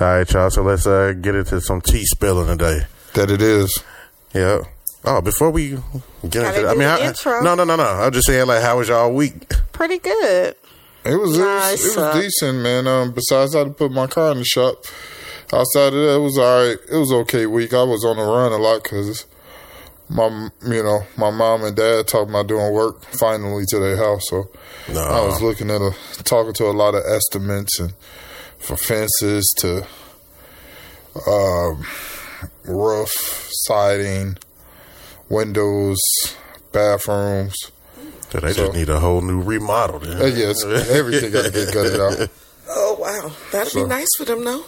All right, y'all. So let's uh, get into some tea spilling today. That it is. Yeah. Oh, before we get Gotta into, I mean, the how- intro. no, no, no, no. I'm just saying, like, how was y'all week? Pretty good. It was it was, Nice, it was decent, man. Um, besides, I had to put my car in the shop. Outside of that, it was all right. It was okay week. I was on the run a lot because my, you know, my mom and dad talking about doing work finally to their house. So No. I was looking at a talking to a lot of estimates and for fences to um, roof, siding, windows, bathrooms. So they So- just need a whole new remodel. Then. Uh, yes, everything got to get gutted out. Oh wow, that'd So- be nice for them though.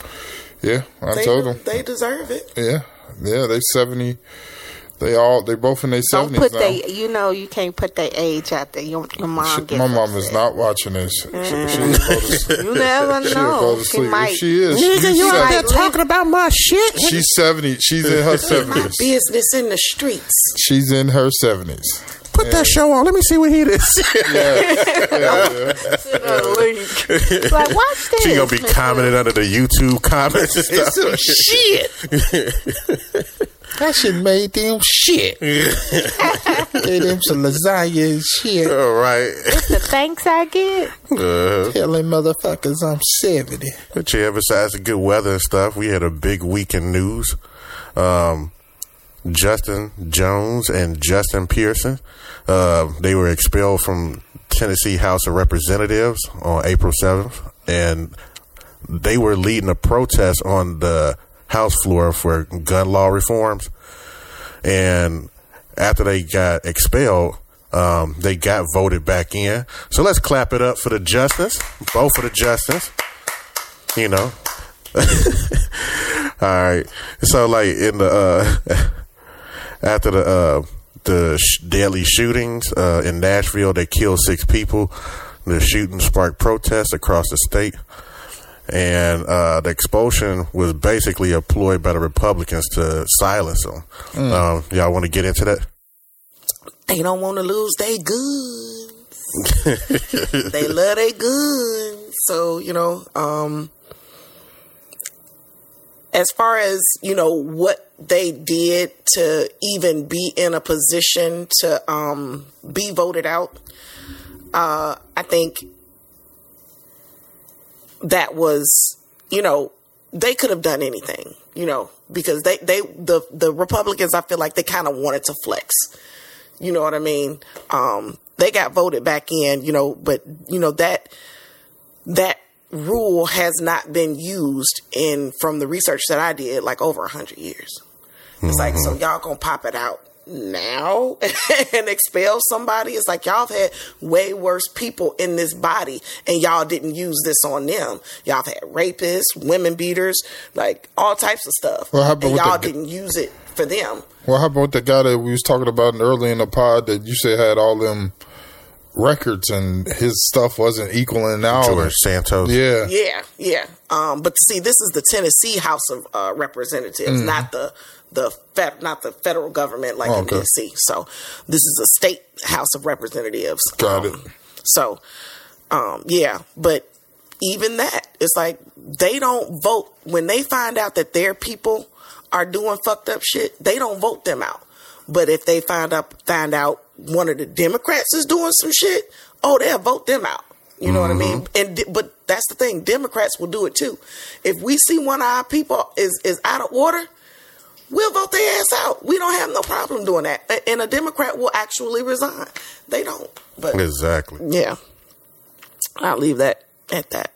Yeah, I They, told them. they deserve it. Yeah, yeah, they seventy. They all they both in their Don't seventies put now. they. You know, you can't put their age out there. Your, your mom. She- gets my mom is not watching this. She, she, she'll go to, mm. You never she'll go know. to She might. If she is, Nigga, she's, you out there talking about my shit? she's seventy. She's in her my seventies. business in the streets. She's in her seventies. Put that show on. Let me see what he is. like watch this. she gonna be commenting under the YouTube comments and stuff. shit. That shit made them shit. Gave them some lasagna and shit. All right. That's the thanks I get. Uh, Telling motherfuckers I'm seventy. but yeah, besides the good weather and stuff, we had a big week in news. Um, Justin Jones and Justin Pearson, uh, they were expelled from Tennessee House of Representatives on April 7th, and they were leading a protest on the House floor for gun law reforms. And after they got expelled, um, they got voted back in. So let's clap it up for the justice, both of the justice. You know, all right. So like in the uh after the uh the sh- deadly shootings uh in Nashville they killed six people. The shooting sparked protests across the state. And uh, the expulsion was basically a ploy by the Republicans to silence them. Um, y'all want to get into that? They don't want to lose their guns. they love their guns. So, you know, um as far as, you know, what they did to even be in a position to um be voted out, uh I think that was, you know, they could have done anything, you know, because they they the the Republicans I feel like they kind of wanted to flex. You know what I mean? Um, they got voted back in, you know, but you know that that rule has not been used in from the research that I did like over a hundred years. It's like so y'all gonna pop it out now and expel somebody. It's like y'all have had way worse people in this body and y'all didn't use this on them. Y'all have had rapists, women beaters, like all types of stuff. Well, and y'all the- didn't use it for them. Well, how about the guy that we was talking about early in the pod that you said had all them records and his stuff wasn't equaling out? George Santos. Yeah. Yeah, yeah. Um, but see, this is the Tennessee House of uh, Representatives, not the the fed, not the federal government like Okay. in DC. So this is a state House of Representatives. Got Um, it. So, um, yeah, but even that, it's like they don't vote when they find out that their people are doing fucked up shit. They don't vote them out. But if they find out find out one of the Democrats is doing some shit, oh, they'll vote them out. You know what I mean? Mm-hmm. And but that's the thing, Democrats will do it too. If we see one of our people is is out of order, we'll vote their ass out. We don't have no problem doing that. And a Democrat will actually resign. They don't. But Exactly. yeah. I'll leave that at that.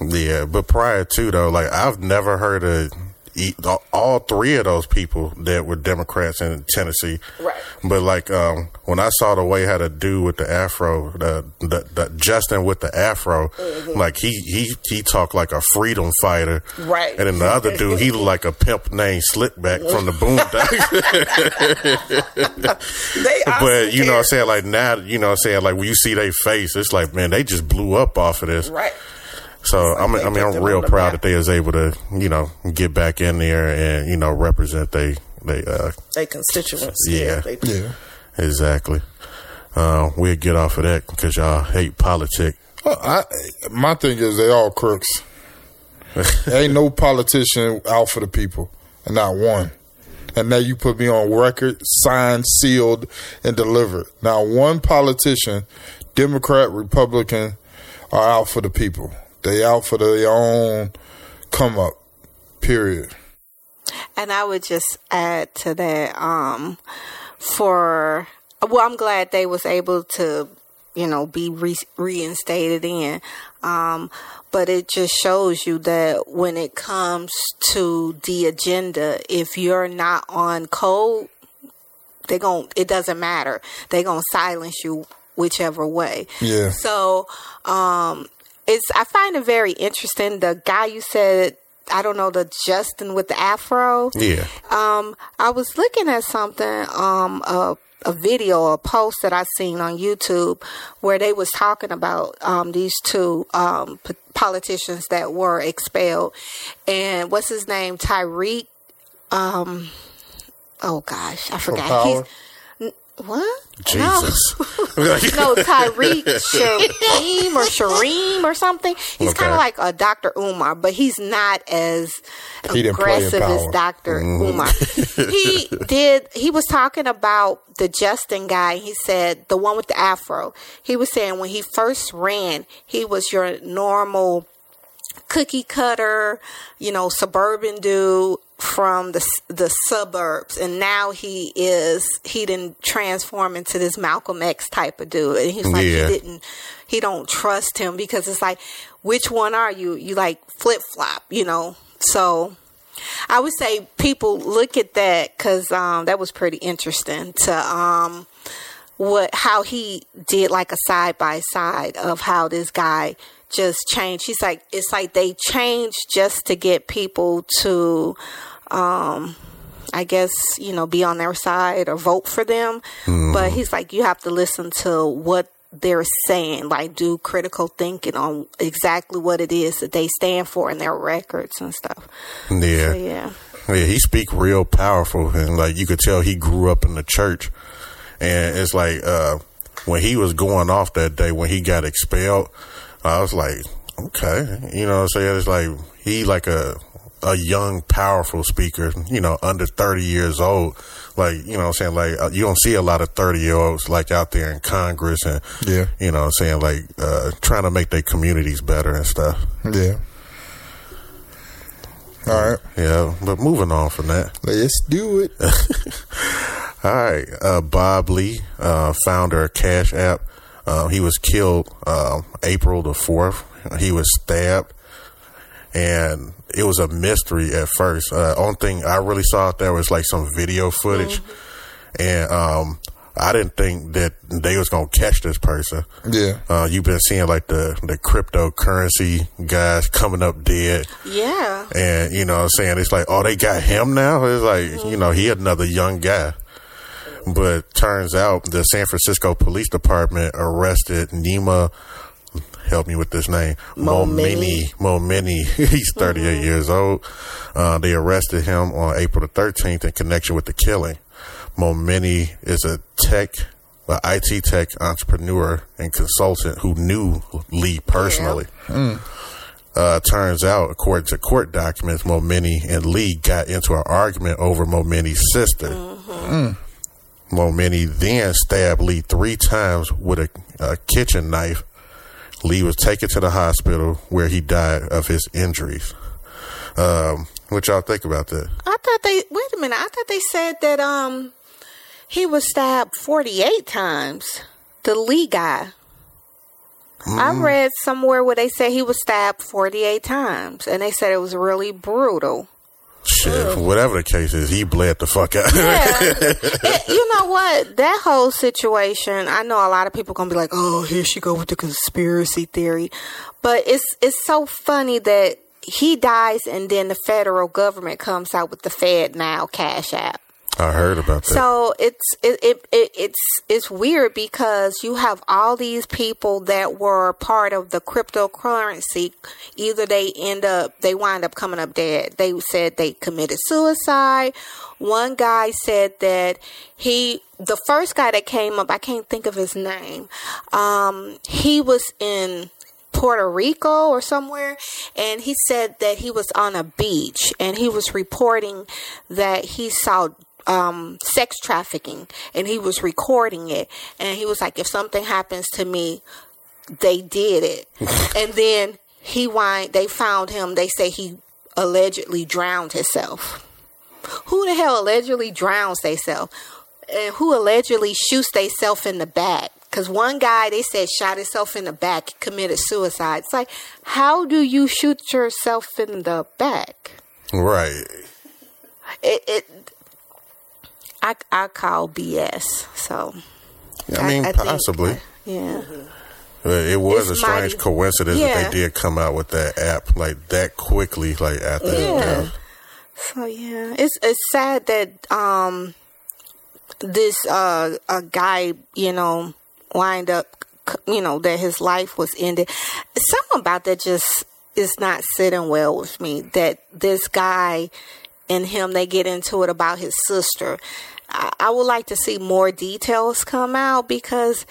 Yeah, but prior to though, like I've never heard e- all three of those people that were Democrats in Tennessee. Right. But like um, when I saw the way how to do with the afro, the, the, the Justin with the afro, like he he he talked like a freedom fighter. Right. And then the other dude, he looked like a pimp named Slickback from the Boondocks. They but you know what I'm saying? Like now, you know what I'm saying? Like when you see their face, it's like, man, they just blew up off of this. right. So I'm, I mean, I'm real proud map. that they was able to, you know, get back in there and you know represent they they uh They constituents. Yeah. they, Yeah. exactly. Uh, we'll get off of that because y'all hate politics. Well, I, my thing is they all crooks. Ain't no politician out for the people, and not one. And now you put me on record, signed, sealed, and delivered. Now one politician, Democrat, Republican, are out for the people. They out for their own come up. Period. And I would just add to that, um, for well, I'm glad they was able to, you know, be re- reinstated in. Um, but it just shows you that when it comes to the agenda, if you're not on code, they gon' it doesn't matter. They gonna silence you whichever way. Yeah. So, um, it's I find it very interesting. The guy you said I don't know the Justin with the afro. Yeah. Um, I was looking at something, um, a, a video, a post that I seen on YouTube where they was talking about um, these two um, p- politicians that were expelled, and what's his name, Tyreek. Um, oh gosh, I forgot. He's what? Jesus. No, no Tyreek Shareem or Shareem or something. He's Okay. kind of like a Dr. Umar, but he's not as He didn't play in aggressive as. Dr. Mm-hmm. Umar. he did. He was talking about the Justin guy. He said the one with the afro. He was saying when he first ran, he was your normal cookie cutter, you know, suburban dude from the the suburbs, and now he is he didn't transform into this Malcolm X type of dude, and he's like Yeah. he didn't he don't trust him because it's like which one are you? You like flip flop, you know? So. I would say people look at that because um, that was pretty interesting to um, what how he did like a side by side of how this guy just changed. He's like it's like they changed just to get people to um I guess, you know, be on their side or vote for them. But he's like you have to listen to what they're saying, like do critical thinking on exactly what it is that they stand for in their records and stuff. Yeah. So, yeah. Yeah, he speak real powerful, and like you could tell, he grew up in the church. And it's like uh, when he was going off that day when he got expelled, I was like, okay, you know, what I'm saying it's like he like a a young, powerful speaker, you know, under thirty years old. Like you know, what I'm saying like uh, you don't see a lot of thirty year olds like out there in Congress and Yeah. you know, what I'm saying like uh, trying to make their communities better and stuff. Yeah. All right. Yeah, but moving on from that. Let's do it. All right, uh, Bob Lee, uh, founder of Cash App. Uh, he was killed uh, April the fourth. He was stabbed, and it was a mystery at first. Uh, only thing I really saw out there was like some video footage, and um, I didn't think that they was gonna catch this person. Yeah. Uh, you've been seeing like the the cryptocurrency guys coming up dead. Yeah. And, you know what I'm saying? It's like, oh, they got him now? It's like, you know, he another young guy. But turns out the San Francisco Police Department arrested Nima, help me with this name, Momeni. Momeni. He's 38 years old. Uh, they arrested him on April the 13th in connection with the killing. Momeni is a tech, a IT tech entrepreneur and consultant who knew Lee personally. Uh, turns out, according to court documents, Momeni and Lee got into an argument over Momeni's sister. Momeni then stabbed Lee three times with a, a kitchen knife. Lee was taken to the hospital where he died of his injuries. Um, what y'all think about that? I thought they wait a minute. I thought they said that um he was stabbed forty eight times. The Lee guy. I read somewhere where they said he was stabbed forty eight times, and they said it was really brutal. Shit, whatever the case is, he bled the fuck out. Yeah, It- you know what? That whole situation. I know a lot of people gonna be like, "Oh, here she go with the conspiracy theory," but it's it's so funny that he dies and then the federal government comes out with the FedNow Cash App. I heard about that. So it's it, it, it it's it's weird because you have all these people that were part of the cryptocurrency. Either they end up they wind up coming up dead. They said they committed suicide. One guy said that he the first guy that came up I can't think of his name. Um, he was in Puerto Rico or somewhere, and he said that he was on a beach and he was reporting that he saw um, sex trafficking and he was recording it. And he was like, if something happens to me, they did it. and then he wind, they found him. They say he allegedly drowned himself. Who the hell allegedly drowns themselves? And who allegedly shoots themselves in the back? Because one guy, they said, shot himself in the back, committed suicide. It's like, how do you shoot yourself in the back? Right. It, it I, I call BS. So, I mean, think- possibly. yeah. Uh, It was It's a strange mighty- coincidence Yeah. that they did come out with that app like that quickly, like after Yeah. death. So yeah, it's it's sad that um this uh a guy you know wind up you know that his life was ended. Something about that just is not sitting well with me. That this guy and him they get into it about his sister. I, I would like to see more details come out because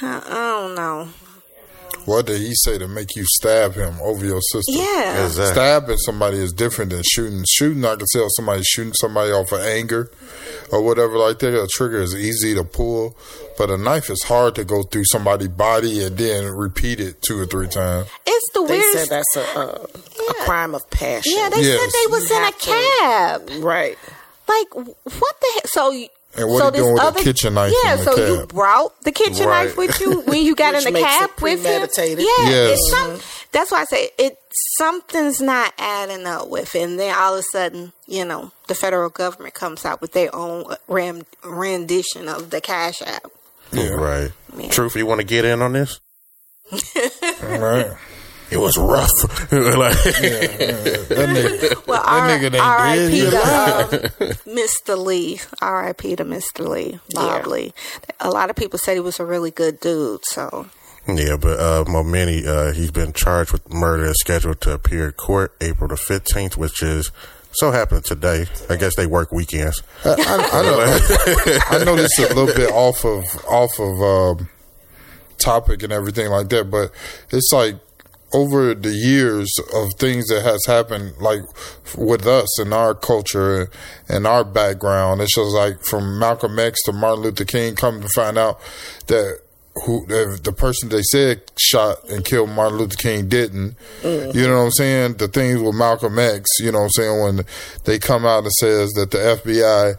I, I don't know. What did he say to make you stab him over your sister? Yeah. Exactly. Stabbing somebody is different than shooting. Shooting, I can tell somebody shooting somebody off of anger or whatever like that. A trigger is easy to pull, but a knife is hard to go through somebody's body and then repeat it two or three times. It's the They weirdest. said that's a, a, a crime of passion. yeah, they Yes. said they was You in a have to- cab. right. Like what the heck? So you- And what so he this doing with a other, kitchen knife Yeah, in the so you brought the kitchen Right. knife with you when you got in the makes cab it with him. Yeah, Yes. it's some, that's why I say it. Something's not adding up with it, and then all of a sudden, you know, the federal government comes out with their own ram, rendition of the Cash App. Yeah. Right. Yeah. Truth, you want to get in on this? Right? It was rough. like, That nigga, Well, that nigga ain't dead. R.I.P. To uh, Mr. Lee. R.I.P. to Mr. Lee, Bob Yeah. Lee. A lot of people said he was a really good dude. So yeah, but uh, Momeni, uh, he's been charged with murder and scheduled to appear in court April the 15th, which is so happened today. I guess they work weekends. I, I, I know. I know this is a little bit off of off of um, topic and everything like that, but it's like over the years of things that has happened, like with us and our culture and our background. It's just like from Malcolm X to Martin Luther King. Come to find out that who the, the person they said shot and killed Martin Luther King didn't. You know what I'm saying? The things with Malcolm X. You know what I'm saying when they come out and says that the FBI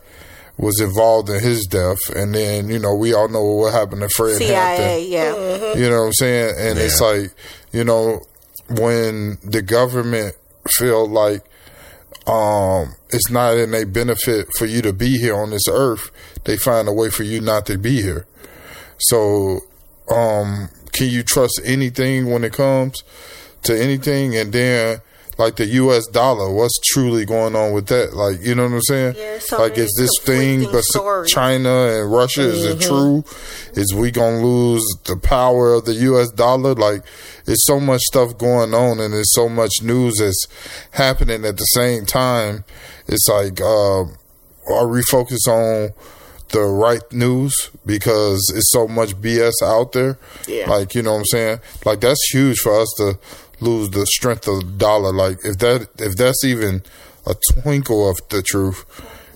was involved in his death, and then you know we all know what happened to Fred Hampton. CIA, yeah. You know what I'm saying? And it's like, you know, when the government feel like um it's not in a benefit for you to be here on this earth, they find a way for you not to be here. So, um, can you trust anything when it comes to anything? And then, like the U.S. dollar, what's truly going on with that? Like, you know what I'm saying? Yeah, so like, is this thing, but. China and Russia, is it true? Is we gonna lose the power of the U.S. dollar? Like, it's so much stuff going on, and there's so much news that's happening at the same time. It's like, uh, are we focused on the right news because it's so much BS out there? Yeah. Like, you know what I'm saying? Like, that's huge for us to lose the strength of the dollar. Like, if that if that's even a twinkle of the truth,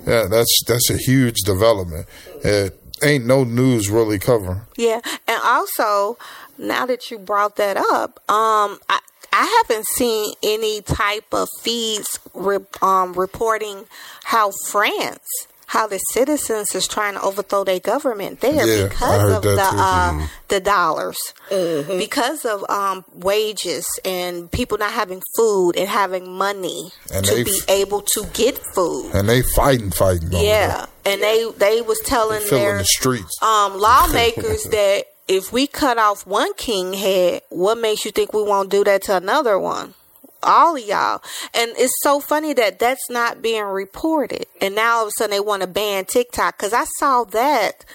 yeah, that's that's a huge development. It ain't no news really covering. Yeah, and also now that you brought that up, um, I I haven't seen any type of feeds re- um, reporting how France, how the citizens is trying to overthrow their government there Yeah, because of the too. Mm-hmm. uh, the dollars, because of um, wages and people not having food and having money And to be f- able to get food. And they fighting, fighting. over Yeah, and they they was telling there. filling their the streets. um, lawmakers that if we cut off one king head, what makes you think we won't do that to another one? All of y'all. And it's so funny that that's not being reported. And now all of a sudden they want to ban TikTok because I saw that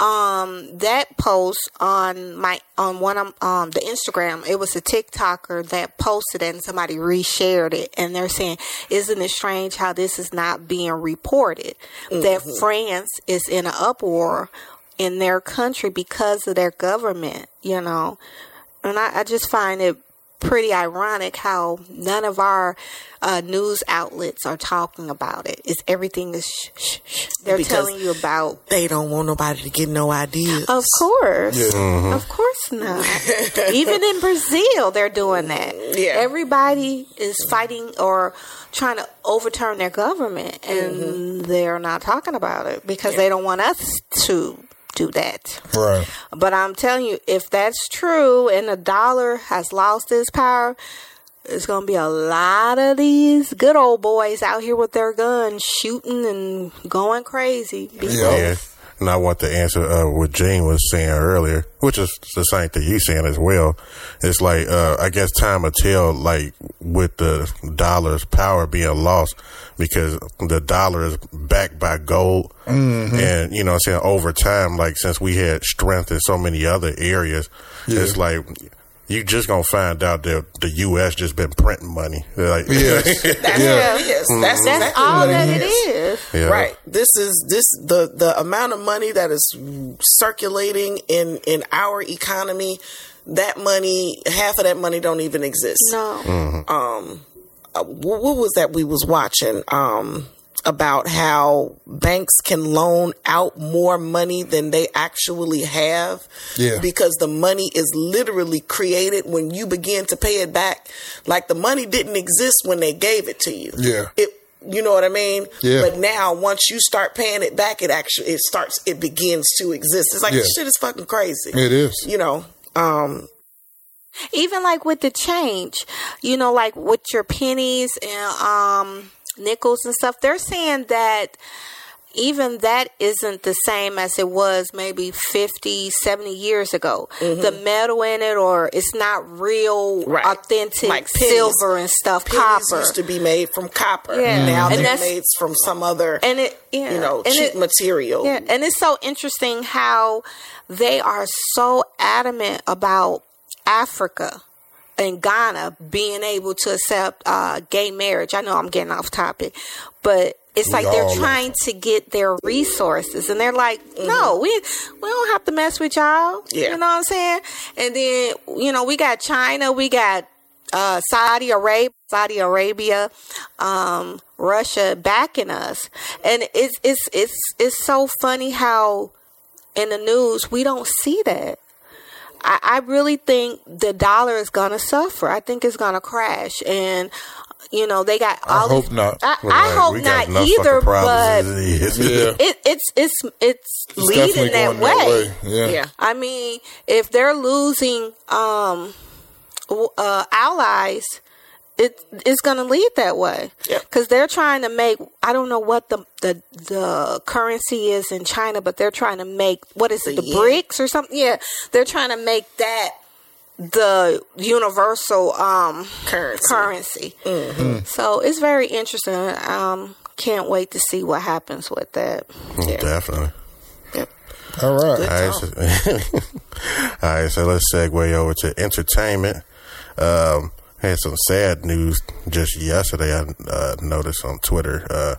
um that post on my on one of um the Instagram. It was a TikToker that posted it and somebody reshared it. And they're saying isn't it strange how this is not being reported? That France is in an uproar in their country because of their government you know? And I, I just find it pretty ironic how none of our uh, news outlets are talking about it. It's everything is sh- sh- sh- they're Because telling you about. They don't want nobody to get no ideas. Of course, Yeah. of course not. Even in Brazil, they're doing that. Yeah. everybody is fighting or trying to overturn their government, and they're not talking about it because they don't want us to do that. Right. But I'm telling you, if that's true and the dollar has lost its power, it's going to be a lot of these good old boys out here with their guns shooting and going crazy. because- Yeah. Yeah. And I want to answer uh, what Gene was saying earlier, which is the same thing you saying as well. It's like uh, I guess time will tell, like with the dollar's power being lost, because the dollar is backed by gold, mm-hmm. and you know, I'm saying over time, like since we had strength in so many other areas, it's like you just gonna find out that the U.S. just been printing money. Like, Yes. That's Yeah. what it is. Mm-hmm. That's, That's exactly all what that it it is. is. Yeah. Right. This is this the the amount of money that is circulating in in our economy. That money, half of that money, don't even exist. No. Uh, wh- what was that we was watching? Um, about how banks can loan out more money than they actually have. Yeah. Because the money is literally created when you begin to pay it back. Like the money didn't exist when they gave it to you. Yeah. It you know what I mean? Yeah. But now once you start paying it back, it actually it starts it begins to exist. It's like Yeah. this shit is fucking crazy. It is. You know. Um even like with the change, you know, like with your pennies and um nickels and stuff, they're saying that even that isn't the same as it was maybe 50, 70 years ago. The metal in it or it's not real Mm-hmm. Right. authentic Like silver and stuff, copper. used to be made from copper. Yeah. Now And they're made from some other and it yeah, you know, and cheap it- material. Yeah, and it's so interesting how they are so adamant about Africa and Ghana being able to accept uh, gay marriage. I know I'm getting off topic, but it's like they're trying to get their resources, and they're like, "No, we we don't have to mess with y'all." Mm-hmm. Yeah. You know what I'm saying? And then you know we got China, we got uh, Saudi Arabia, Saudi Arabia, um, Russia backing us, and it's it's it's it's so funny how in the news we don't see that. I, I really think the dollar is gonna suffer. I think it's gonna crash, and you know they got I hope these, not. I, Well, I like, hope not either, but as it is. Yeah. it, it's it's it's, It's leading that way. that way. Yeah. Yeah. I mean, if they're losing um, uh, allies, it it's going to lead that way Yep. because they're trying to make. I don't know what the the the currency is in China, but they're trying to make what is it, The the yen. BRICS or something? Yeah, they're trying to make that the universal um Currency. currency. So it's very interesting. Um, can't wait to see what happens with that. Definitely. Yep. All right. All right, so, all right, so let's segue over to entertainment. Um, had some sad news just yesterday. I uh, noticed on Twitter. Uh,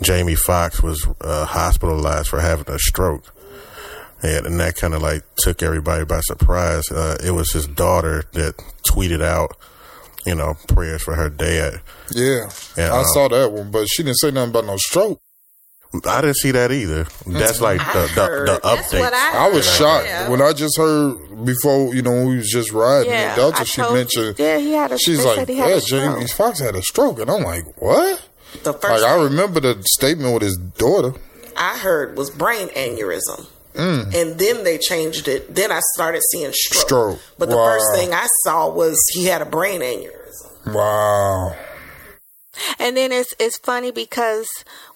Jamie Foxx was uh, hospitalized for having a stroke. And, and that kind of like took everybody by surprise. Uh, it was his daughter that tweeted out, you know, prayers for her dad. Yeah. Yeah, I um, saw that one, but she didn't say nothing about no stroke. I didn't see that either. That's like the, the, heard- the update. I. I was shocked yeah. when I just heard before, you know, when we was just riding Yeah, Delta, I she told- mentioned, yeah, he had a- stroke. she's like, said he had yeah, a stroke." Jamie Foxx had a stroke. And I'm like, what? The Like, first I remember the statement with his daughter. I heard was brain aneurysm. Mm. And then they changed it. Then I started seeing stroke. Stroke. But the Wow. first thing I saw was he had a brain aneurysm. Wow. And then it's it's funny because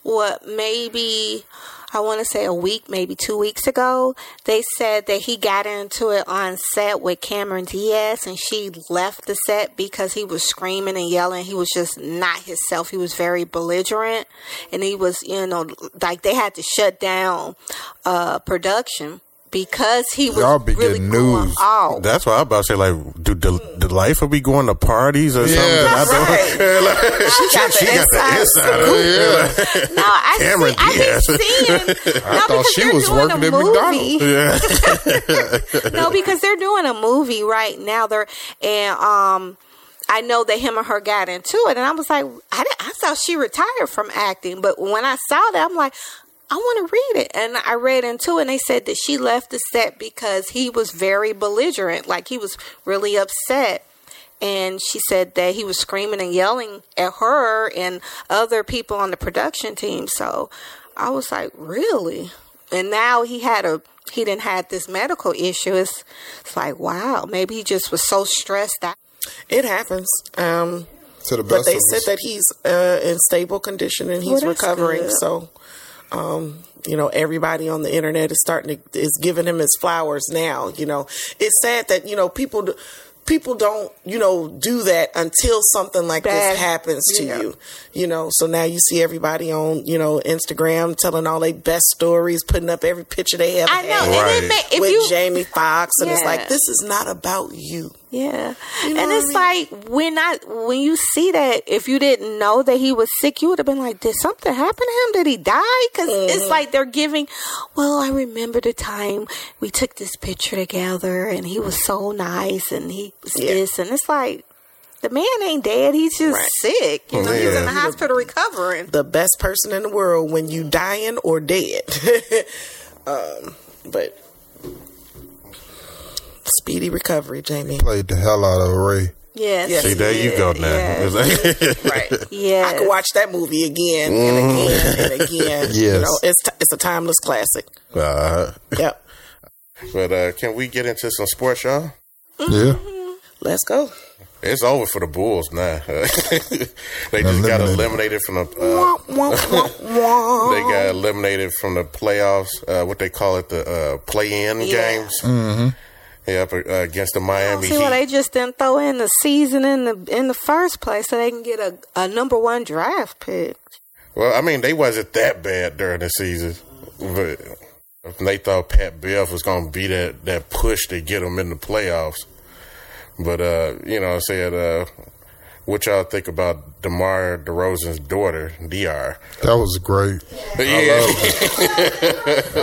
what maybe I want to say a week, maybe two weeks ago, they said that he got into it on set with Cameron Diaz, and she left the set because he was screaming and yelling. He was just not himself. He was very belligerent, and he was, you know, like they had to shut down uh, production because he was Y'all be really getting going news. off. That's what I'm about to say. Like, do the, the life will be going to parties or something? Yeah. I don't- Right. Like, She got the she got the inside inside. Yeah. No, I Cameron see, I Diaz. be seeing. I no, thought because she they're was doing working a at movie. McDonald's. Yeah. no, because they're doing a movie right now. They're and um, I know that him and her got into it, and I was like, I didn't, I thought she retired from acting, but when I saw that, I'm like. I want to read it. And I read into it, and they said that she left the set because he was very belligerent. Like, he was really upset. And she said that he was screaming and yelling at her and other people on the production team. So I was like, really? And now he had a he didn't have this medical issue. It's, it's like, wow, maybe he just was so stressed out. It happens. Um, To the but they of said us. that he's uh, in stable condition and he's Well, recovering. good. So, um, you know, everybody on the internet is starting to is giving him his flowers now. You know, it's sad that you know people. do- People don't, you know, do that until something like Bad. this happens to Yeah. you, you know. So now you see everybody on, you know, Instagram telling all their best stories, putting up every picture they ever I know. had And Right. it may, if with you, Jamie Foxx, and it's like this is not about you. Yeah. You know and it's I like when I when you see that if you didn't know that he was sick, you would have been like, Did something happen to him? Did he die? Because Mm-hmm. it's like they're giving well, I remember the time we took this picture together and he was so nice and he was Yeah. this and it's like the man ain't dead, he's just Right. sick. You know, he's in the hospital recovering. the best person in the world when you dying or dead. um, but speedy recovery, Jamie. Played the hell out of Ray. Yes. Yes. See, there you go now. Yeah. Right. Yes. I could watch that movie again and again and again. You Yes. know, it's t- it's a timeless classic. uh, Yep. but uh, can we get into some sports, y'all? Yeah. Let's go. It's over for the Bulls now. they just got Eliminated. eliminated from the. Uh, they got eliminated from the playoffs. Uh, what they call it, the uh, play-in Yeah. games. Mm-hmm. Yeah, up, uh, against the Miami See, well, Heat. they just didn't throw in the season in the in the first place, so they can get a, a number one draft pick. Well, I mean, they wasn't that bad during the season, but they thought Pat Bev was going to be that, that push to get them in the playoffs. But, uh, you know, I said, uh, what y'all think about DeMar DeRozan's daughter, Dr. That was great. Yeah,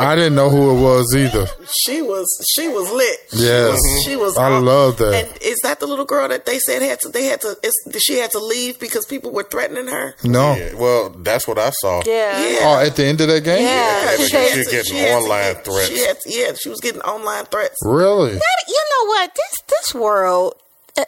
I didn't know who it was either. She was she was lit. Yes. She was. I on- love that. And is that the little girl that they said had to? They had to. It's, she had to leave because people were threatening her. No. Yeah, well, that's what I saw. Yeah. Yeah. Oh, at the end of that game? Yeah. Like, She had she to- getting had to online get- threats. She had to- yeah, she was getting online threats. Really? You know what? This this world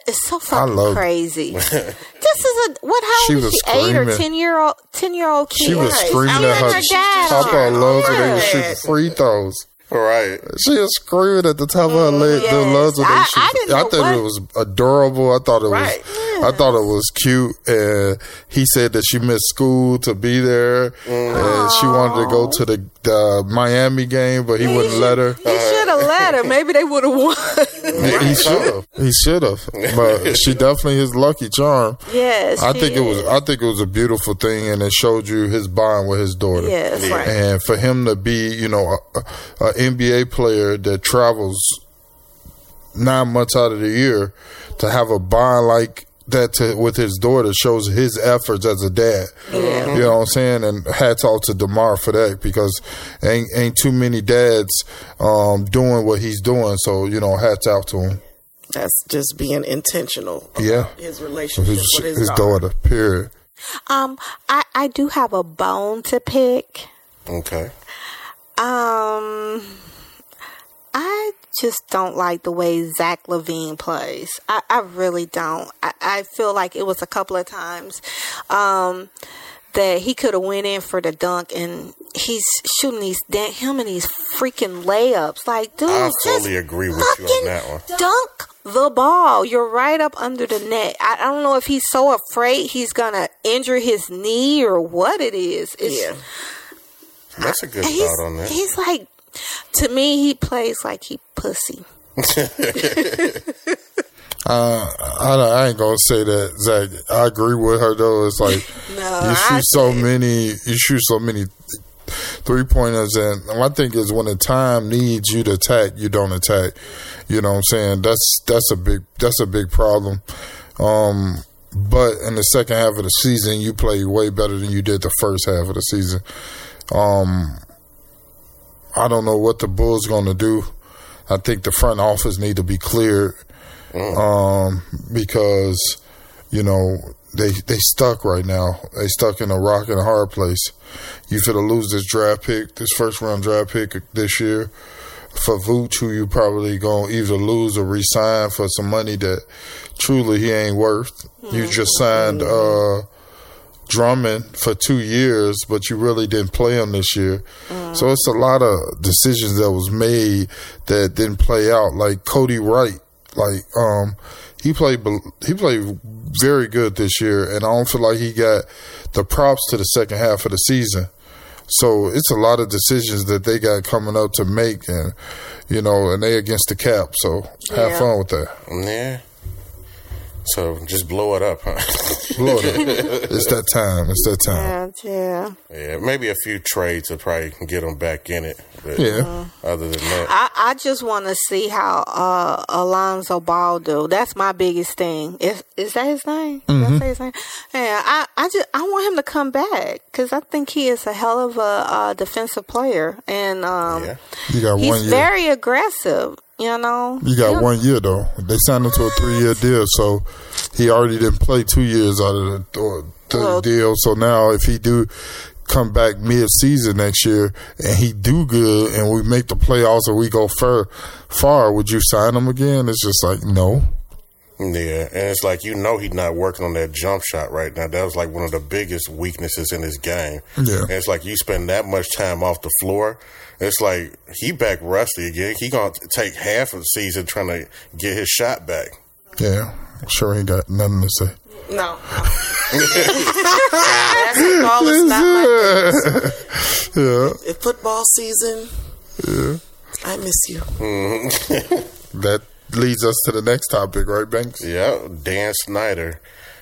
is so fucking love- crazy. this is a what? How She old was she? Eight or ten year old? Ten year old kid. She was Right. screaming I at mean, her her dad. top of her lungs when they were Right. shooting free throws. Right. She was screaming at the top of her mm, leg, the yes. lungs when they I- I didn't know thought it was adorable. I thought it Right. was. I thought it was cute. And he said that she missed school to be there, and she wanted to go to the, the Miami game, but he wouldn't let her. He should have let her. Maybe they would have won. He should have. He should have. But she definitely his lucky charm. yes. I think it was. I think it was a beautiful thing, and it showed you his bond with his daughter. Yes. Yeah. Right. And for him to be, you know, a, a NBA player that travels nine months out of the year to have a bond like that to, with his daughter shows his efforts as a dad. You know what I'm saying? And hats off to Demar for that because ain't ain't too many dads um, doing what he's doing. So you know, hats out to him. That's just being intentional. about Yeah. His relationship His, with his, his daughter. daughter. Period. Um, I I do have a bone to pick. Okay. Um, I just don't like the way Zach LaVine plays. I, I really don't. I, I feel like it was a couple of times um, that he could have went in for the dunk, and he's shooting these da- him and these freaking layups. Like, dude, I just fully agree with you on that one. Dunk the ball. You're right up under the net. I, I don't know if he's so afraid he's gonna injure his knee or what it is. It's, Yeah. That's a good thought on that. he's like, to me, he plays like he pussy. Uh, I, don't- I ain't gonna say that, Zach. I agree with her though. It's like No, you shoot so many, you shoot so many three pointers, and my thing is when the time needs you to attack, you don't attack. You know what I'm saying? That's that's a big that's a big problem. Um, but in the second half of the season, you play way better than you did the first half of the season. Um, I don't know what the Bulls going to do. I think the front office need to be cleared um, because you know they they stuck right now. They stuck in a rock and a hard place. You finna lose this draft pick, this first round draft pick this year for Vooch, who you probably gonna either lose or resign for some money that truly he ain't worth. You just signed uh, Drummond for two years, but you really didn't play him this year. So it's a lot of decisions that was made that didn't play out. Like Coby White, like um, he played he played very good this year, and I don't feel like he got the props to the second half of the season. So it's a lot of decisions that they got coming up to make, and you know, and they against the cap. So have Yeah. fun with that. Yeah. So just blow it up, huh? Blow it up. it's that time. It's that time. Yeah, yeah. yeah, maybe a few trades will probably get them back in it. But Yeah. Other than that, I, I just want to see how uh, Alonzo Ball do. That's my biggest thing. Is is that his name? Did I say his name? Yeah, I, I just I want him to come back because I think he is a hell of a uh, defensive player, and um, yeah. You got one he's year. very aggressive. You know, You got one year though. They signed him to a three year deal, so he already didn't play two years out of the, Well- deal. So now, if he do come back mid season next year and he do good and we make the playoffs or we go far, far, would you sign him again? It's just like no. Yeah, and it's like you know he's not working on that jump shot right now. That was like one of the biggest weaknesses in his game. Yeah. and it's like you spend that much time off the floor. It's like he back rusty again. He gonna take half of the season trying to get his shot back. Yeah, sure ain't got nothing to say. No. Basketball is not my thing. Yeah, If football season, I miss you. Mm-hmm. that leads us to the next topic, right, Banks? Yeah, Dan Snyder.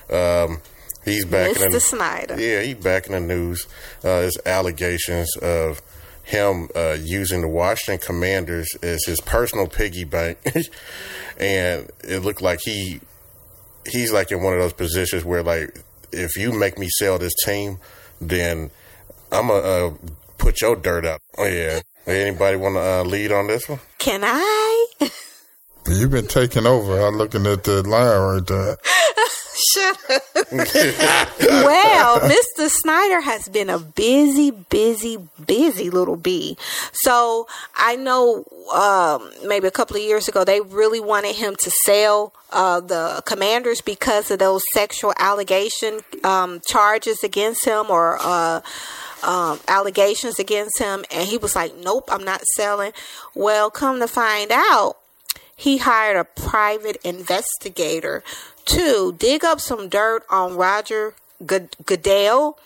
Um, he's back in the Snyder. Yeah, he's back in the news. Uh, there's allegations of him uh, using the Washington Commanders as his personal piggy bank, and it looked like he he's like in one of those positions where like if you make me sell this team, then I'm gonna uh, put your dirt up. Oh yeah. Anybody want to uh, lead on this one? Can I? You've been taking over. I'm looking at the line right there. Well, Mr. Snyder has been a busy, busy, busy little bee. So I know um, maybe a couple of years ago they really wanted him to sell uh, the commanders because of those sexual allegation um, charges against him or. Uh, um, allegations against him, and he was like, "Nope, I'm not selling." Well, come to find out, he hired a private investigator to dig up some dirt on Roger Good- Goodell,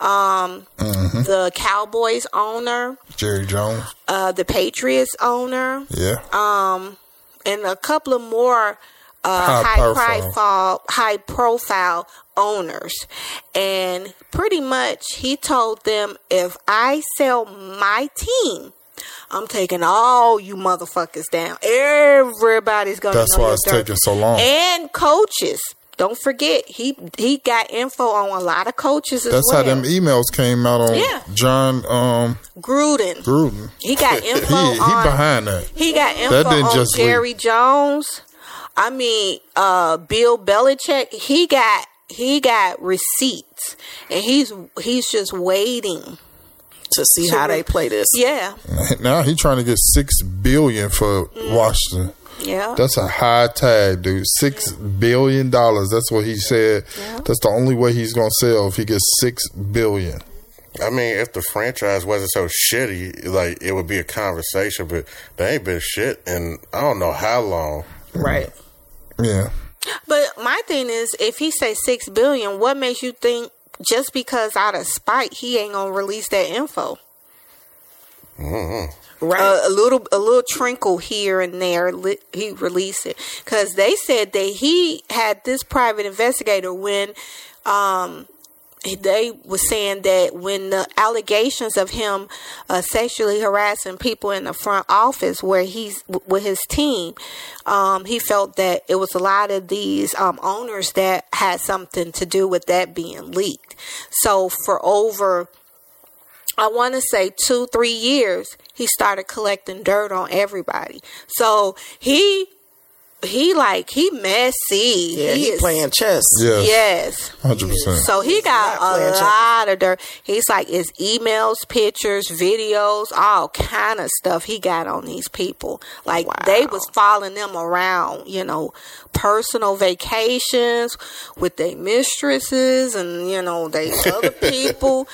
um, the Cowboys owner, Jerry Jones. uh, the Patriots owner, Yeah. um, and a couple of more uh, High high, profile, high profile owners, and pretty much he told them, if I sell my team. I'm taking all you motherfuckers down. Everybody's gonna. That's know why it's taking so long. And coaches, don't forget he he got info on a lot of coaches as That's well. how them emails came out on Yeah. John um, Gruden, Gruden. he got info he, he behind that. he got info didn't on just Jerry Jones. I mean, uh, Bill Belichick. He got he got receipts, and he's he's just waiting. To see how they play this. Yeah, Now he trying to get six billion for Washington. yeah. That's a high tag, dude. Six billion dollars. That's what he said. That's the only way he's gonna sell if he gets six billion. I mean, if the franchise wasn't so shitty, like it would be a conversation. But they ain't been shit, and I don't know how long. Right. Yeah. But my thing is, if he say six billion, what makes you think just because out of spite he ain't gonna release that info? Right. a, a little a little trinkle here and there li- he released it because they said that he had this private investigator when um they were saying that when the allegations of him uh, sexually harassing people in the front office where he's with his team, um, he felt that it was a lot of these um, owners that had something to do with that being leaked. So for over, I want to say two, three years, he started collecting dirt on everybody. So he he like he messy. Yeah, he, is- playing chess. Yes. Yes. Hundred percent. So he got not playing a checkers. lot of dirt. He's like his emails, pictures, videos, all kind of stuff he got on these people. Like they was following them around, you know, personal vacations with their mistresses and you know they other people,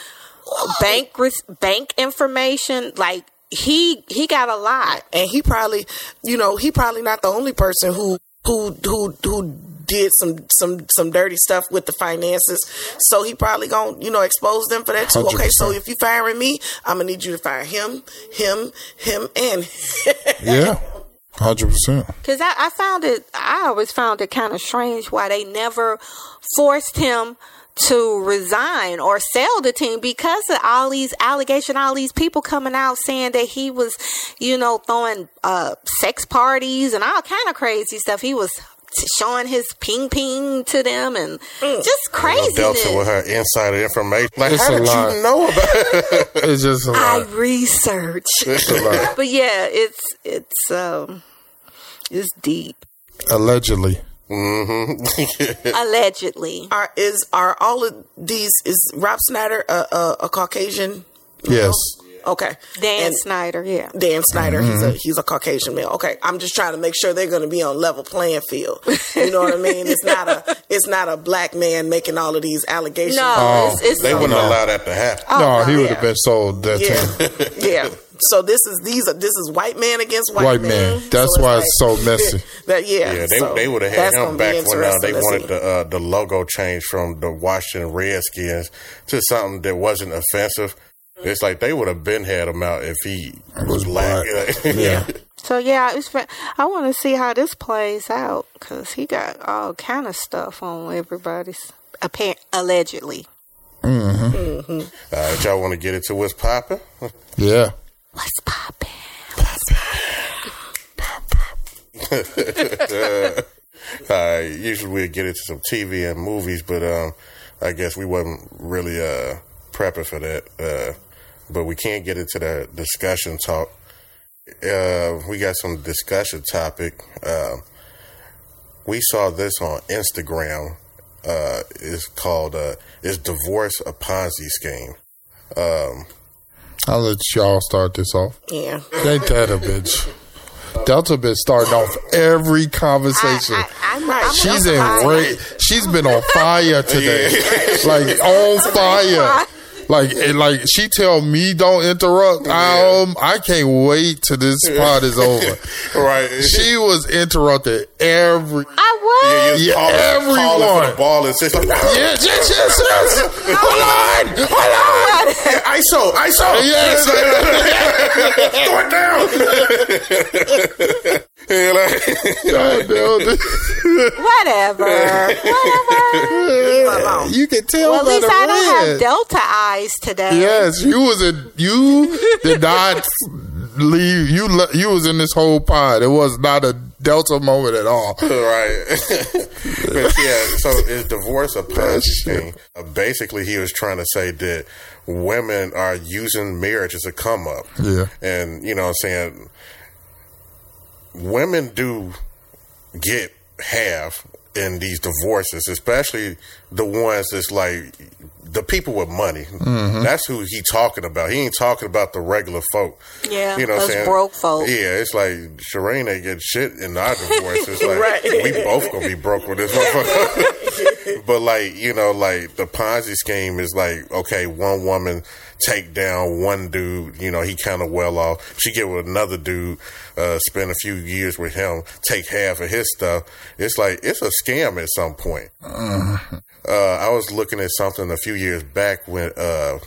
bank res- bank information. Like he he got a lot. and he probably, you know, he probably not the only person who who who who did some some some dirty stuff with the finances. So he probably gonna you know expose them for that too. Okay, so if you firing me, I'm gonna need you to fire him, him, him, and Yeah. Hundred percent. Cause I, I found it, I always found it kind of strange why they never forced him to resign or sell the team because of all these allegations, all these people coming out saying that he was, you know, throwing uh, sex parties and all kind of crazy stuff. He was showing his ping ping to them and just crazy. Delta with her insider information. Like, It's how a did lot. you know about it? It's just a I lot. research, It's a lot. but yeah, it's it's um it's deep. Allegedly. Mm-hmm. Allegedly, are is are all of these is Rob Snyder a a, a Caucasian? Yes. Okay, Dan And- Snyder, yeah. Dan Snyder, he's a mm-hmm. he's a Caucasian male. Okay, I'm just trying to make sure they're going to be on level playing field. You know what I mean? It's not a it's not a black man making all of these allegations. No, Oh, it's, it's oh, They wouldn't No. allow that to happen. Oh, no, no, he would yeah. have been sold that team. yeah, yeah. So this is these are this is white man against white, White man. That's So why it's so messy. That yeah, Yeah, they so they would have had him gonna back when uh, they wanted see. the uh, the logo changed from the Washington Redskins to something that wasn't offensive. It's like they would have been had him out if he was black. Yeah. So yeah, it's. fa- I want to see how this plays out because he got all kind of stuff on everybody's apparent allegedly. All right, y'all want to get into what's popping? Yeah. What's poppin'? All right, usually we'd get into some TV and movies, but um, I guess we wasn't really uh, prepping for that. Uh, but we can't get into the discussion talk. Uh, we got some discussion topic. Uh, we saw this on Instagram. Uh, it's called uh, "Is Divorce a Ponzi Scheme?" I'll let y'all start this off. yeah. Ain't that a bitch? Delta been starting off every conversation. I, I, I'm, I'm She's I'm in surprised. ra- She's been on fire today, like on fire. Like, and like she tell me don't interrupt. Um, I can't wait till this part is over. Right? She was interrupted every. I was. you Yeah, calling, calling for everyone. the ball and say, Yes, yes, yes, yes. Hold on, hold on. ISO, ISO. Yes. Throw it down. Yeah, like- Whatever. Whatever. you can tell Well, at least the I don't red. have Delta eyes today. Yes, you was a you did not leave. You you was in this whole pod. It was not a Delta moment at all. right. but yeah, so is divorce a Ponzi shit. scheme? Uh, basically, he was trying to say that women are using marriage as a come up. Yeah. And, you know what I'm saying? Women do get half in these divorces, especially the ones that's like the people with money. Mm-hmm. That's who he talking about. He ain't talking about the regular folk. Yeah, you know, what I'm saying? broke folk. Yeah, it's like Shireen ain't get shit in our divorce. It's like Right. we both gonna be broke with this motherfucker. but like you know, like the Ponzi scheme is like okay, one woman take down one dude. You know, he kind of well off. She get with another dude, uh, spend a few years with him, take half of his stuff. It's like it's a scam at some point. Uh, I was looking at something a few years back when uh,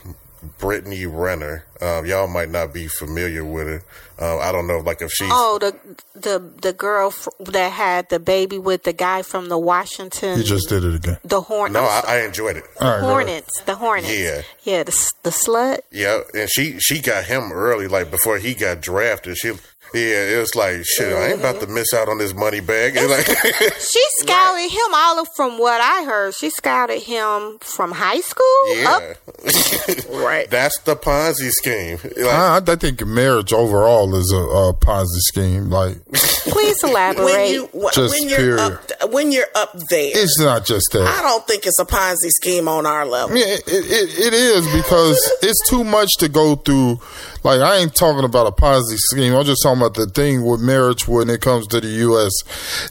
Brittany Renner. Um, y'all might not be familiar with her. Uh, I don't know, like if she's Oh, the the the girl f- that had the baby with the guy from the Washington. You just did it again. the horn. no, I, I enjoyed it. All right, go. Hornets. The Hornets. Yeah. Yeah. The the slut. Yeah, and she she got him early, like before he got drafted. She yeah, it was like shit. I ain't about to mm-hmm. miss out on this money bag. It's like She scouted him all of, from what I heard. She scouted him from high school up. yeah, Right. that's the Ponzi scheme. Like, I, I think marriage overall is a, a Ponzi scheme. Like Please elaborate. when you wh- Just when you're period. up when you're up there, it's not just that. I don't think it's a Ponzi scheme on our level. Yeah, it, it, it is because it's too much to go through. Like I ain't talking about a Ponzi scheme. I'm just talking about the thing with marriage when it comes to the U.S.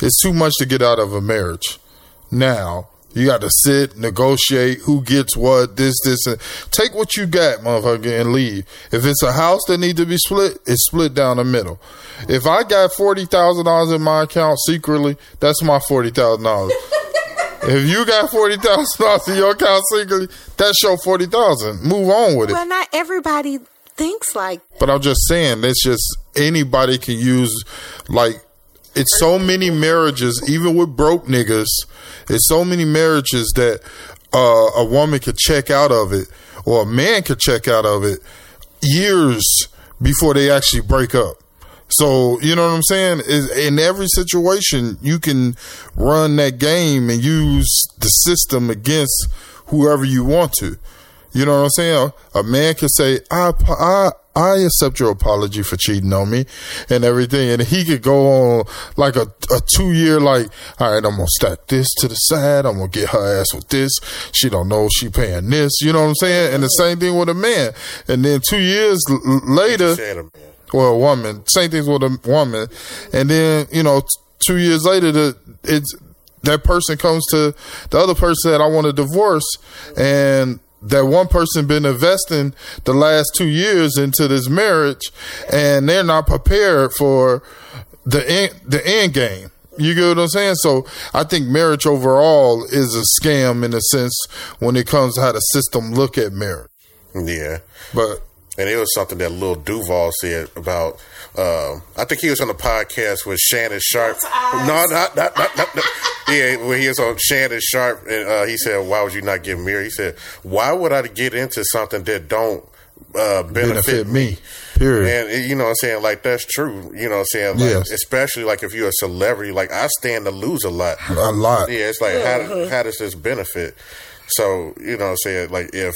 It's too much to get out of a marriage. Now you got to sit, negotiate who gets what, this, this, and take what you got, motherfucker, and leave. If it's a house that needs to be split, it's split down the middle. If I got forty thousand dollars in my account secretly, that's my forty thousand dollars. If you got forty thousand dollars in your account secretly, that's your forty thousand. Move on with it. well, not everybody thinks like. But I'm just saying, that's just anybody can use. Like, it's so many marriages, even with broke niggas. It's so many marriages that uh, a woman could check out of it, or a man could check out of it years before they actually break up. So you know what I'm saying? Is in every situation you can run that game and use the system against whoever you want to. You know what I'm saying? A man can say, "I I I accept your apology for cheating on me and everything," and he could go on like a a two year like, "All right, I'm gonna stack this to the side. I'm gonna get her ass with this. She don't know she paying this." You know what I'm saying? And the same thing with a man. And then two years l- later a a woman. Same things with a woman. And then, you know, t- two years later, the, it's, that person comes to the other person that I want to divorce and that one person been investing the last two years into this marriage and they're not prepared for the end, the end game. You get what I'm saying? So I think marriage overall is a scam in a sense when it comes to how the system look at marriage. Yeah. But And it was something that Lil Duval said about. Um, I think he was on the podcast with Shannon Sharpe. No, not, not, not, not, not. Yeah, when he was on Shannon Sharpe, and uh, he said, "Why would you not get married?" He said, "Why would I get into something that don't uh, benefit, benefit me?" me. Period. And uh, you know what I'm saying? Like that's true. You know what I'm saying? Like, Yes. Especially like if you're a celebrity, like I stand to lose a lot. a lot. Yeah, it's like how how does this benefit? So you know, what I'm saying like if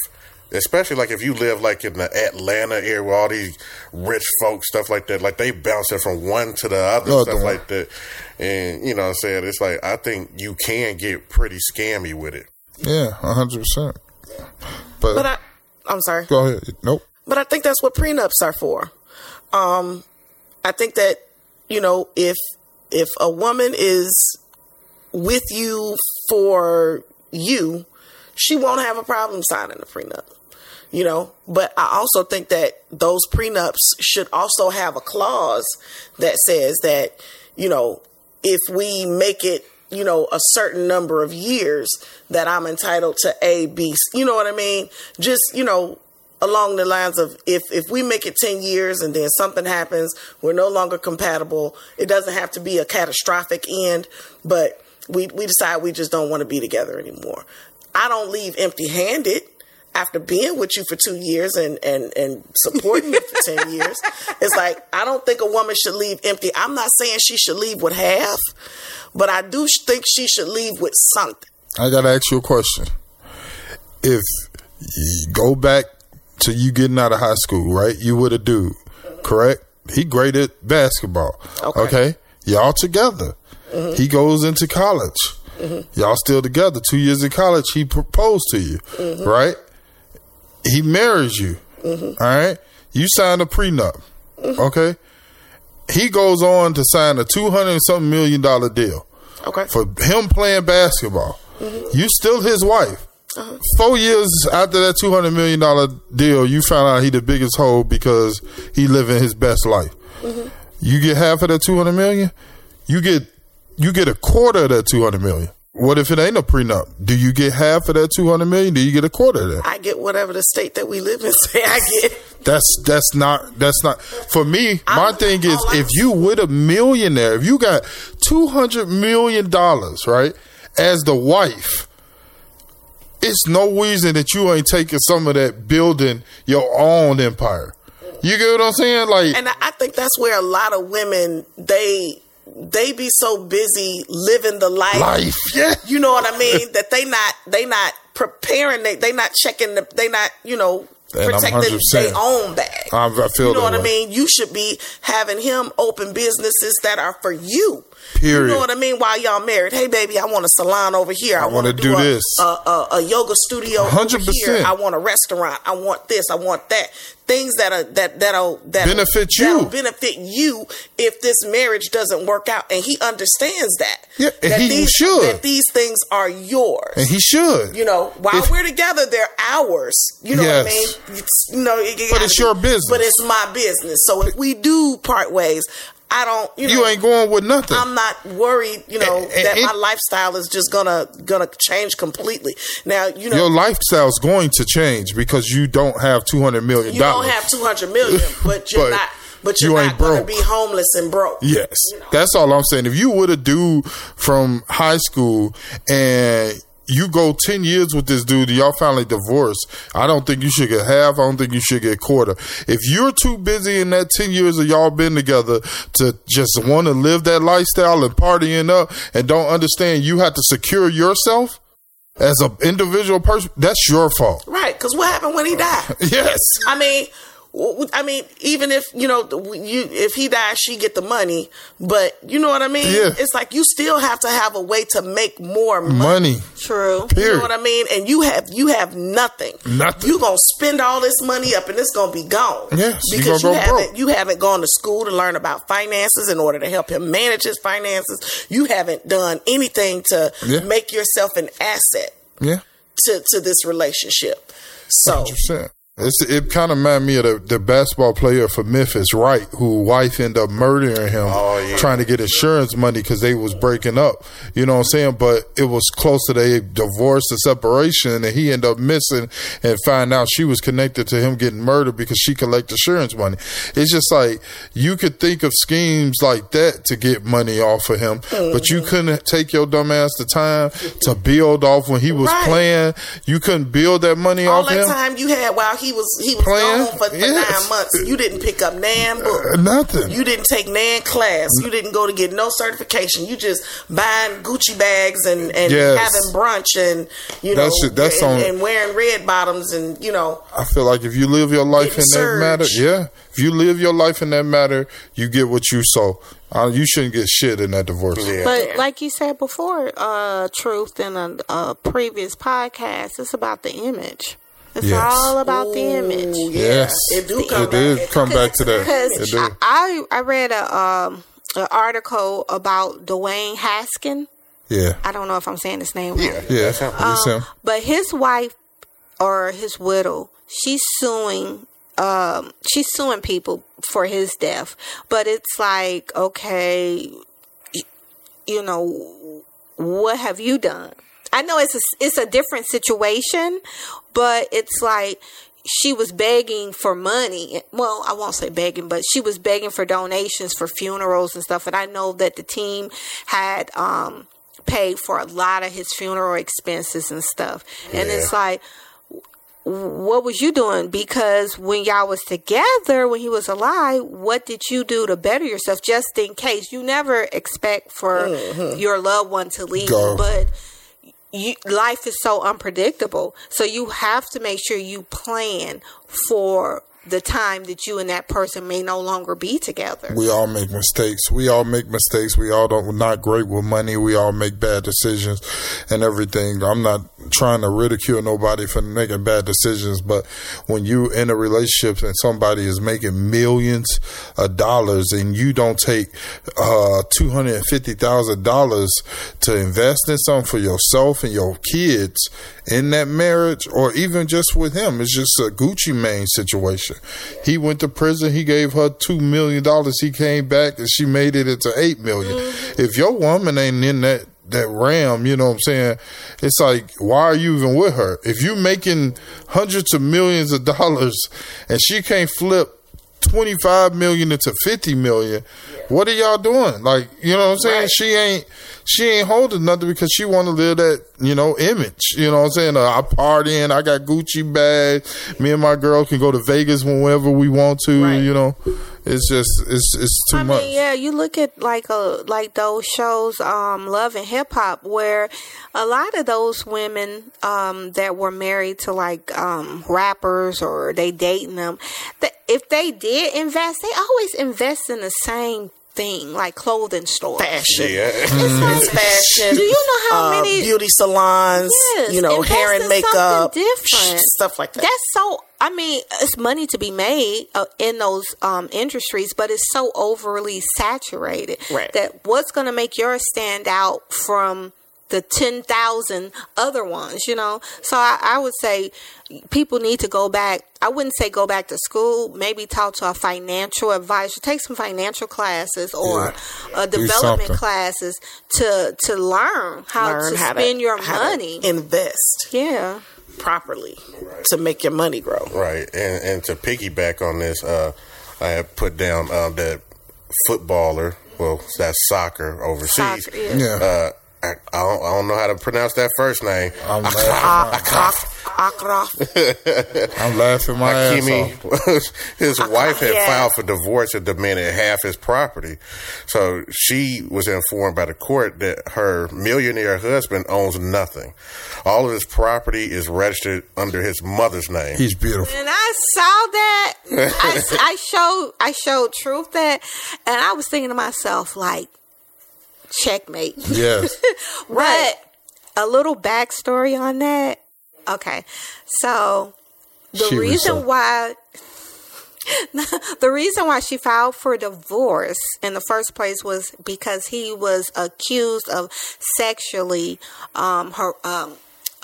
especially like if you live like in the Atlanta area where all these rich folks stuff like that, like they bouncing from one to the other Other stuff one. like that, and you know, what I'm saying it's like I think you can get pretty scammy with it. Yeah, hundred percent. But, But I, I'm sorry. go ahead. Nope. But I think that's what prenups are for. Um, I think that you know if if a woman is with you for you, she won't have a problem signing a prenup. You know, but I also think that those prenups should also have a clause that says that you know if we make it you know a certain number of years that I'm entitled to A B. You know what I mean? Just you know along the lines of if if we make it 10 years and then something happens we're no longer compatible it doesn't have to be a catastrophic end but we we decide we just don't want to be together anymore i don't leave empty handed after being with you for two years and and and supporting you for 10 years it's like i don't think a woman should leave empty i'm not saying she should leave with half but i do think she should leave with something I gotta ask you a question. If you go back to you getting out of high school, right? You with a dude, correct? He great at basketball. Okay. Okay. Y'all together. Mm-hmm. He goes into college. Mm-hmm. Y'all still together. Two years in college, he proposed to you, mm-hmm. right? He marries you. Mm-hmm. All right. You sign a prenup. Mm-hmm. Okay. He goes on to sign a two hundred and something million dollar deal okay for him playing basketball. Mm-hmm. You still his wife. Uh-huh. Four years after that two hundred million dollar deal, you found out he the biggest hoe because he living his best life. You get half of that two hundred million. You get you get a quarter of that two hundred million. What if it ain't a prenup? Do you get half of that two hundred million? Do you get a quarter of that? I get whatever the state that we live in say I get. That's that's not that's not for me. My I'm- thing is, I'm if you with a millionaire, if you got two hundred million dollars, right, as the wife, it's no reason that you ain't taking some of that building your own empire. You get what I'm saying? Like, And I I think that's where a lot of women they they be so busy living the life. life, yeah. You know what I mean? that they not they not preparing. They they not checking. The, they not you know And protecting 100%. their own bag. I, I feel You know what I mean? You should be having him open businesses that are for you. Period. You know what I mean? While y'all married, hey baby, I want a salon over here. I, I want to do a, this. A, a, a yoga studio 100%. I want a restaurant. I want this. I want that. Things that are that that'll that Benefit you. That'll benefit you if this marriage doesn't work out, and he understands that. Yeah, and that he these, should. That these things are yours. And he should. You know, while If- we're together, they're ours. You know what I mean? It's, you know, it- it But it's be- your business. But it's my business. So if we do part ways, I don't. You, know, you ain't going with nothing. I'm not worried. You know And- and that my lifestyle is just gonna gonna change completely. Now, you know, Your lifestyle's going to change because you don't have two hundred million you don't have 200 million, but you're But not. But you're you not ain't gonna broke. be homeless and broke. Yes, You know. that's all I'm saying. If you were a dude from high school and you go ten years with this dude, y'all finally divorced. I don't think you should get half. I don't think you should get quarter. If you're too busy in that ten years of y'all been together to just want to live that lifestyle and partying up, and don't understand you have to secure yourself as an individual person, that's your fault. Right? Because what happened when he died? Yes. I mean, I mean, even if you know, you if he dies, she get the money. But you know what I mean? Yeah. It's like you still have to have a way to make more money. Money. True. You know what I mean? And you have you have nothing. Nothing. You gonna spend all this money up, and it's gonna be gone. Yes, you because gonna you go haven't broke. you haven't gone to school to learn about finances in order to help him manage his finances. You haven't done anything to Yeah. make yourself an asset Yeah. to to this relationship. So 100%. It's, it kind of reminded me of the, the basketball player for Memphis, Wright, who wife ended up murdering him, Oh, yeah. trying to get insurance money because they was breaking up. You know what I'm saying? But it was close to their divorce or separation, and he ended up missing and find out she was connected to him getting murdered because she collected insurance money. It's just like you could think of schemes like that to get money off of him, but you couldn't take your dumb ass the time to build off when he was Right. playing. You couldn't build that money all off that him. All that time you had while he was he was Playing? gone for, for Yes. nine months, you didn't pick up nan book. Uh, nothing. You didn't take nan class. You didn't go to get no certification. You just buying Gucci bags and, and Yes. having brunch and you know That's it. That's and, on- and wearing red bottoms and you know I feel like if you live your life in Getting that matter, yeah. If you live your life in that matter, you get what you sow. Uh, you shouldn't get shit in that divorce. Yeah. But like you said before, uh, truth in a, a previous podcast, it's about the image. It's Yes. all about the image. Ooh, yeah, Yes. it do come It did back. come back to that. Because do. I, I read a um an article about Dwayne Haskin. Yeah. I don't know if I'm saying his name right. Yeah, Yeah. that's him. It's him. But his wife or his widow, she's suing um she's suing people for his death. But it's like, okay, you know, what have you done? I know it's a, it's a different situation, but it's like she was begging for money. Well, I won't say begging, but she was begging for donations for funerals and stuff. And I know that the team had um, paid for a lot of his funeral expenses and stuff. And it's like, what was you doing? Because when y'all was together, when he was alive, what did you do to better yourself just in case? You never expect for your loved one to leave, Go. but you, life is so unpredictable. So you have to make sure you plan for the time that you and that person may no longer be together. We all make mistakes. We all make mistakes. We all don't not great with money. We all make bad decisions and everything. I'm not trying to ridicule nobody for making bad decisions, but when you in a relationship and somebody is making millions of dollars and you don't take uh two hundred and fifty thousand dollars to invest in something for yourself and your kids in that marriage or even just with him, it's just a Gucci Mane situation. He went to prison. He gave her two million dollars. He came back and she made it into eight million. Mm-hmm. If your woman ain't in that that ram, you know what I'm saying? It's like, why are you even with her? If you making hundreds of millions of dollars and she can't flip 25 million into 50 million, what are y'all doing? Like, you know what I'm saying? Right. She ain't she ain't holding nothing because she want to live that, you know, image. You know what I'm saying? Uh, I partying, I got Gucci bag. Me and my girl can go to Vegas whenever we want to, Right. you know. It's just it's it's too I much. mean, yeah, you look at like a like those shows, um, Love and Hip Hop, where a lot of those women um that were married to like um rappers or they dating them, that if they did invest, they always invest in the same thing, like clothing stores. fashion. Yeah. It's fashion. Do you know how uh, many- beauty salons? Yes, you know, hair and makeup, something different. stuff like that. That's so. I mean, it's money to be made uh, in those um, industries, but it's so overly saturated Right. that what's going to make yours stand out from the ten thousand other ones? You know, so I, I would say people need to go back. I wouldn't say go back to school. Maybe talk to a financial advisor. Take some financial classes or uh, development classes to to learn how Learn to how spend to your how to money. invest yeah. properly to make your money grow. Right, and and to piggyback on this, uh, I have put down um, that footballer. Well, that's soccer overseas. Soccer, yeah. yeah. Uh, I, I, don't, I don't know how to pronounce that first name. I'm laughing, I'm laughing my ass off. His wife had filed for divorce and demanded half his property. So she was informed by the court that her millionaire husband owns nothing. All of his property is registered under his mother's name. He's beautiful. And I saw that. I, I showed I showed truth that, and I was thinking to myself like, checkmate. Yes. Right. But a little backstory on that. Okay, so the She reason so- why. The reason why she filed for divorce in the first place was because he was accused of sexually um, her um,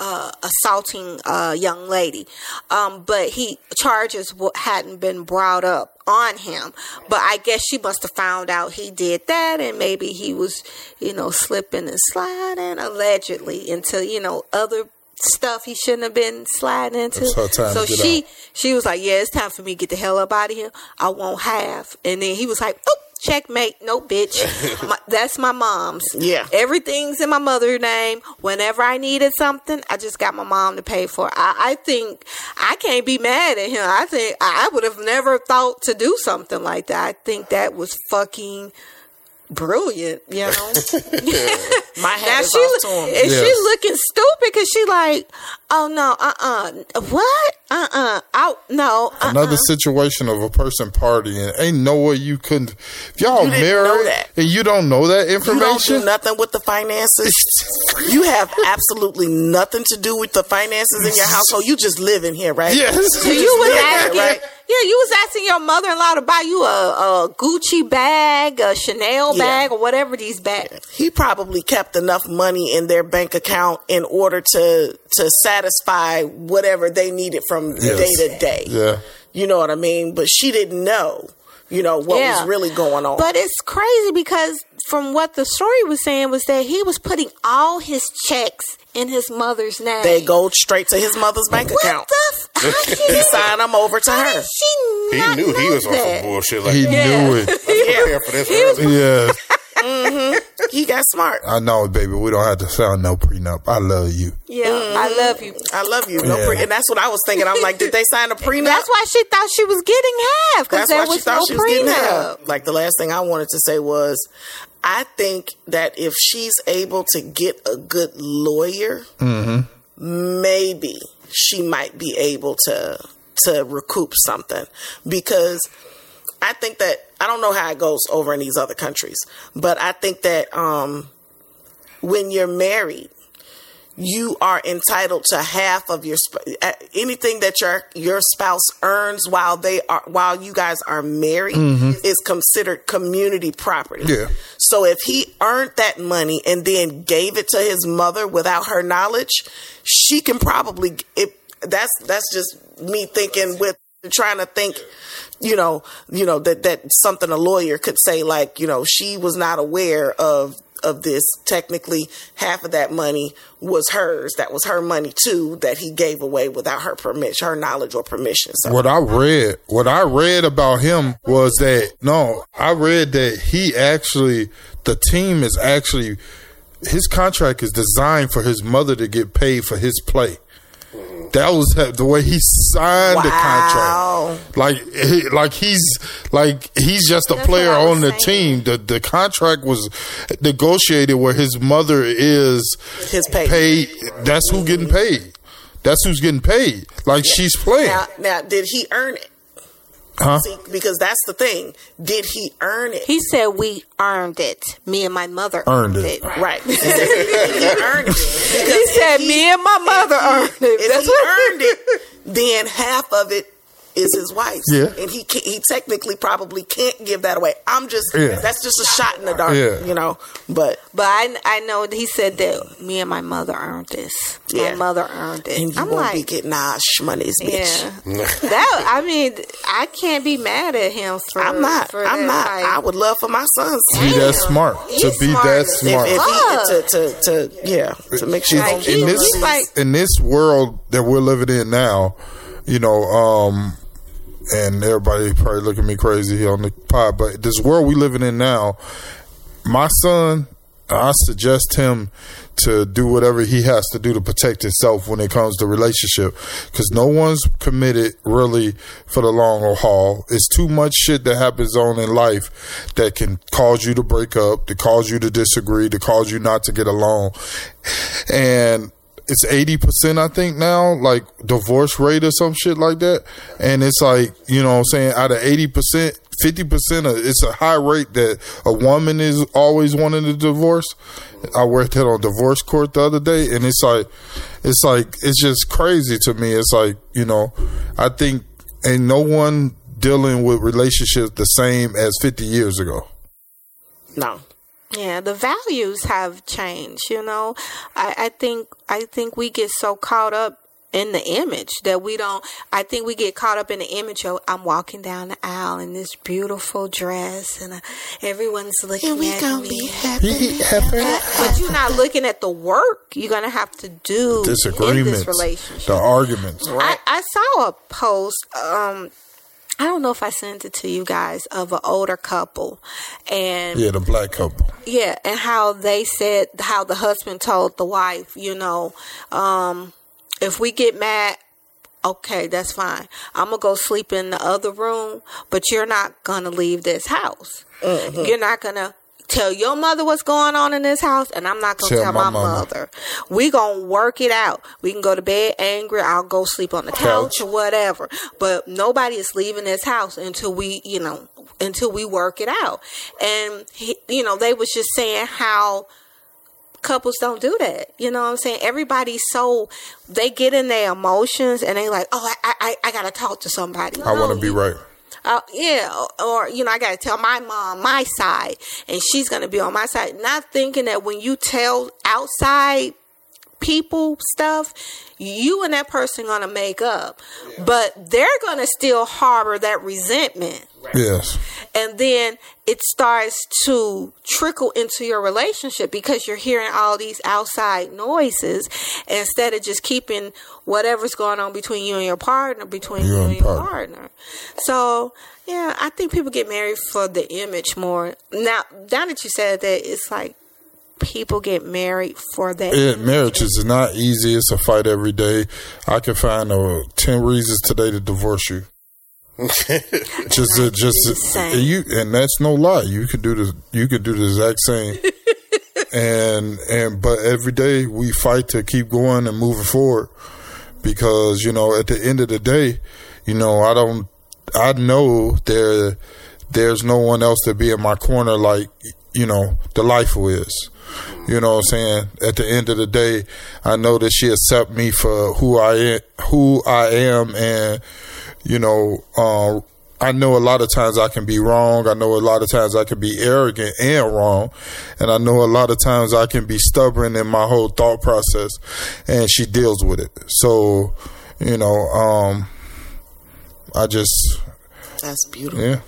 uh, assaulting a young lady, um, but he charges w- hadn't been brought up on him. But I guess she must have found out he did that, and maybe he was, you know, slipping and sliding allegedly into you know other stuff he shouldn't have been sliding into. It's her time so she out. she was like, "Yeah, it's time for me to get the hell up out of here. I won't have." And then he was like, "Oh, checkmate, no, bitch. my, that's my mom's. Yeah. everything's in my mother's name. Whenever I needed something, I just got my mom to pay for. it. I, I think I can't be mad at him. I think I would have never thought to do something like that. I think that was fucking." Brilliant, you know. My hat now is she, off to him. and she looking stupid because she like, oh no, uh, uh what, uh, uh out, no, uh, Another situation of a person partying. Ain't no way you couldn't. If y'all You married and you don't know that You don't information, do nothing with the finances. you have absolutely nothing to do with the finances in your household. You just live in here, right? Yes. So You you just was asking, right? Yeah, you was asking your mother-in-law to buy you a, a Gucci bag, a Chanel Yeah. bag, or whatever these bags. he probably kept enough money in their bank account in order to to satisfy whatever they needed from Yes. day to day. yeah. You know what I mean? But she didn't know, you know, what Yeah. was really going on. But it's crazy because from what the story was saying was that he was putting all his checks in his mother's name. they go straight to his mother's bank What account. the? F- He signed them over to her. did she He not knew he know was on that? some bullshit like He that. Yeah. knew it. Prepare for this early. Yeah. Mm-hmm. He got smart. I know, baby. We don't have to sound no prenup. I love you. Yeah, I mm-hmm. love you. I love you. No Yeah. pre- and that's what I was thinking. I'm like, did they sign a prenup? That's why she thought she was getting half because That's there why she was thought no she was getting prenup. half. Like the last thing I wanted to say was, I think that if she's able to get a good lawyer, maybe she might be able to to recoup something because I think that I don't know how it goes over in these other countries, but I think that um, when you're married, you are entitled to half of your sp- uh, anything that your your spouse earns while they are while you guys are married is considered community property. Yeah. So if he earned that money and then gave it to his mother without her knowledge, she can probably it that's that's just me thinking with trying to think you know you know that that something a lawyer could say like you know she was not aware of of this, technically half of that money was hers. That was her money too that he gave away without her permission, her knowledge or permission. So What I read, what I read about him was that no, I read that he actually, the team is actually, his contract is designed for his mother to get paid for his play. That was the way he signed the contract. Like, he- like he's like he's just a That's player what I was on the saying. team. The the contract was negotiated where his mother is His pay. paid. That's who getting paid. That's who's getting paid. Like she's playing, now, now, did he earn it? Huh? See, because that's the thing. Did he earn it? He said we earned it. Me and my mother Earned earned, it. it. right. He earned it? He said he- me and my mother earned it. if That's he what earned it, then half of it is his wife's. Yeah. and he can, he technically probably can't give that away. I'm just Yeah. that's just a shot in the dark, Yeah. you know. But But I, I know he said that me and my mother earned this. Yeah. My mother earned it. and you I'm won't be like, getting our shmoneys, bitch. yeah. that I mean, I can't be mad at him for. I'm not. For I'm not. Like, I would love for my sons To Be that Damn. smart to be smart that smart. if, if he to, to to yeah to make sure It's- Like, he in he- this like- in this world that we're living in now, you know, um, and everybody probably look at me crazy here on the pod, but this world we living in now, my son, I suggest him to do whatever he has to do to protect himself when it comes to relationship, because no one's committed really for the long haul. It's too much shit that happens on in life that can cause you to break up, to cause you to disagree, to cause you not to get along, and it's 80% I think now, like divorce rate or some shit like that. And it's like, you know what I'm saying, out of 80%, 50% of, it's a high rate that a woman is always wanting a divorce. I worked that on divorce court the other day and it's like, it's like, it's just crazy to me. It's like, you know, I think ain't no one dealing with relationships the same as 50 years ago. no. Yeah, the values have changed. You know, I, I think I think we get so caught up in the image that we don't. I think we get caught up in the image of I'm walking down the aisle in this beautiful dress and uh, everyone's looking at me. be happy. But you're not looking at the work you're gonna have to do in Disagreements, this relationship. the arguments. I, I saw a post. Um, I don't know if I sent it to you guys of an older couple, and Yeah, the black couple. yeah, and how they said how the husband told the wife, you know, um, if we get mad, okay, that's fine. I'm gonna go sleep in the other room, but you're not gonna leave this house. You're not gonna tell your mother what's going on in this house, and I'm not gonna Tell tell, my my, mother. We gonna work it out. We can go to bed angry. I'll go sleep on the couch, Couch. or whatever. But nobody is leaving this house until we, you know, until we work it out. And he, you know, they was just saying how couples don't do that. You know what I'm saying? Everybody's so they get in their emotions and they like, oh, I I, I gotta talk to somebody. I want to be right. Uh, yeah, or, or you know, I gotta tell my mom my side, and she's gonna be on my side. Not thinking that when you tell outside people stuff, you and that person gonna make up, but they're gonna still harbor that resentment Yes. and then it starts to trickle into your relationship because you're hearing all these outside noises instead of just keeping whatever's going on between you and your partner between you, and your partner. So yeah, I think people get married for the image more. Now, now that you said that, it's like people get married for that. Yeah, marriage is not easy. It's a fight every day. I can find uh, ten reasons today to divorce you. just, uh, just you, and that's no lie. You can do the, you can do the exact same. and and but every day we fight to keep going and moving forward because you know at the end of the day, you know I don't, I know there, there's no one else to be in my corner like you know the life is. You know what I'm saying? At the end of the day, I know that she accept me for who I am, who I am, and you know, uh, I know a lot of times I can be wrong. I know a lot of times I can be arrogant and wrong, and I know a lot of times I can be stubborn in my whole thought process, and she deals with it. So, you know, um, I just That's beautiful. yeah.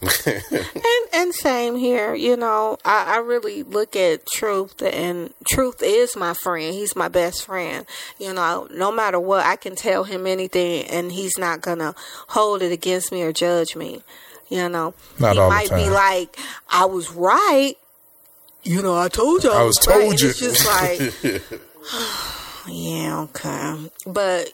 and and same here. You know, I, I really look at truth, and truth is my friend. He's my best friend. You know, no matter what, I can tell him anything, and he's not gonna hold it against me or judge me. You know, Not he might be like, "I was right." You know, I told you. I, I was, right. told And you. It's just like, yeah, okay, but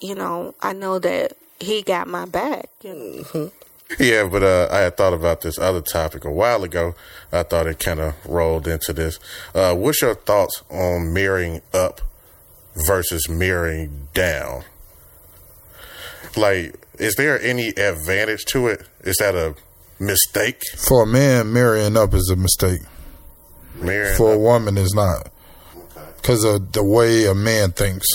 you know, I know that he got my back. You know? Yeah, but uh, I had thought about this other topic a while ago. I thought it kind of rolled into this. Uh, what's your thoughts on mirroring up versus mirroring down? Like, is there any advantage to it? Is that a mistake? For a man, mirroring up is a mistake. Marrying For a woman, is not. Because of the way a man thinks.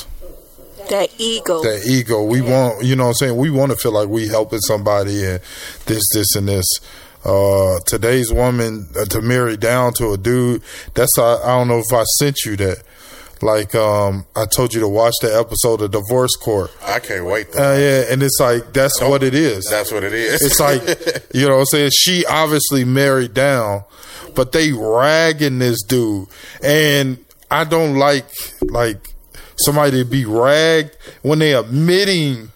That ego. That ego. We want, you know what I'm saying? We want to feel like we helping somebody and this, this, and this. Uh, today's woman uh, to marry down to a dude, that's, I, I don't know if I sent you that. Like, um, I told you to watch the episode of Divorce Court. I can't wait. Though. Uh, yeah, and it's like, that's what it is. That's what it is. It's like, you know what I'm saying? She obviously married down, but they ragging this dude. And I don't like, like, somebody to be ragged when they admitting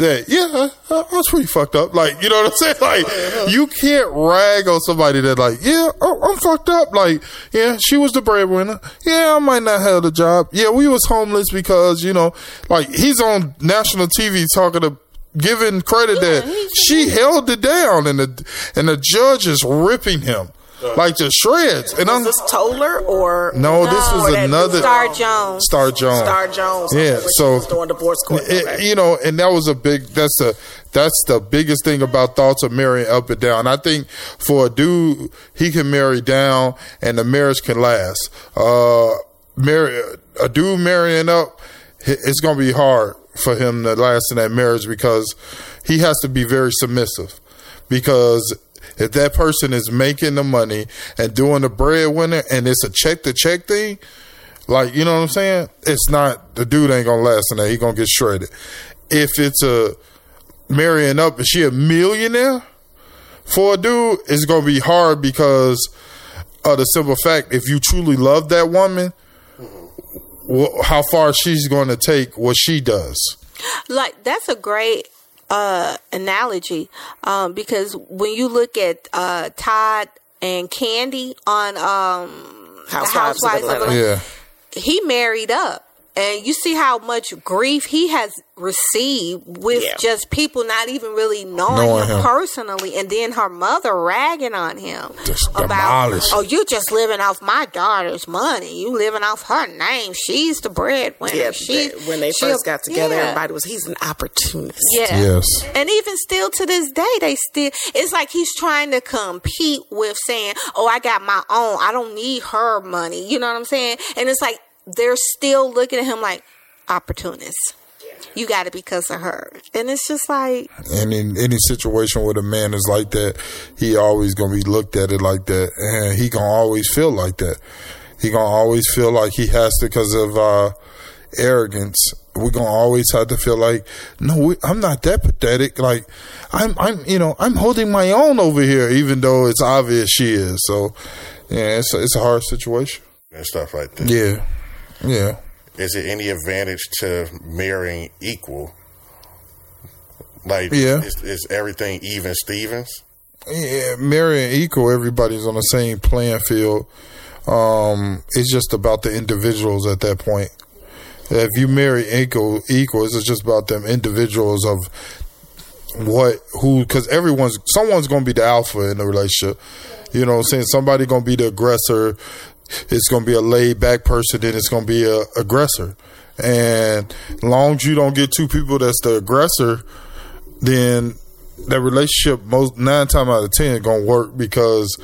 that, yeah, I, I was pretty fucked up. Like, you know what I'm saying? Like, you can't rag on somebody that, like, yeah, oh, I'm fucked up. Like, yeah, she was the breadwinner. Yeah, I might not have the job. Yeah, we was homeless because, you know, like, he's on national TV talking to, giving credit that she held it down and the, and the judge is ripping him. Like to shreds, and I'm Was this Toler or no. This was that another Star Jones. Star Jones. Star Jones? Yeah, when so- was doing divorce court. It- Okay. you know, and that was a big. That's a that's the biggest thing about thoughts of marrying up and down. I think for a dude, he can marry down, and the marriage can last. Uh, marry a dude marrying up, it's gonna be hard for him to last in that marriage because he has to be very submissive. Because if that person is making the money and doing the breadwinner, and it's a check to check thing, like, you know what I'm saying? It's not the dude ain't gonna last in that. He gonna get shredded. If it's a marrying up, is she a millionaire? For a dude, it's gonna be hard because of the simple fact if you truly love that woman, how far she's gonna take what she does. like that's a great uh analogy um because when you look at uh Todd and Kandi on um The Housewives of Atlanta. Yeah. he married up and you see how much grief he has received with Yeah. just people not even really knowing, Knowing him, him. personally and then her mother ragging on him Just about oh you just living off my daughter's money you living off her name she's the breadwinner yeah, she, when they first got together, yeah. everybody was he's an opportunist. yeah Yes. and even still to this day, they still, it's like he's trying to compete with saying, Oh, I got my own. I don't need her money. You know what I'm saying? And it's like, they're still looking at him like opportunists. You got it because of her. And it's just like, And in any situation where a man is like that, he always gonna be looked at it like that, and he gonna always feel like that. He gonna always feel like he has to because of uh, arrogance. We're gonna always have to feel like, no, we, I'm not that pathetic. Like, I'm, I'm, you know, I'm holding my own over here, even though it's obvious she is. So, yeah, it's a, it's a hard situation. and stuff like that. Yeah, yeah. Is it any advantage to marrying equal? Like, Yeah. is, is everything even Stevens? yeah, marrying equal, everybody's on the same playing field. Um, it's just about the individuals at that point. If you marry equal, equal, it's just about them individuals of what, who, because everyone's, someone's going to be the alpha in the relationship. You know what I'm saying? Somebody going to be the aggressor. It's going to be a laid back person, then it's going to be a aggressor. And long as you don't get two people that's the aggressor, then that relationship most nine times out of ten gonna work because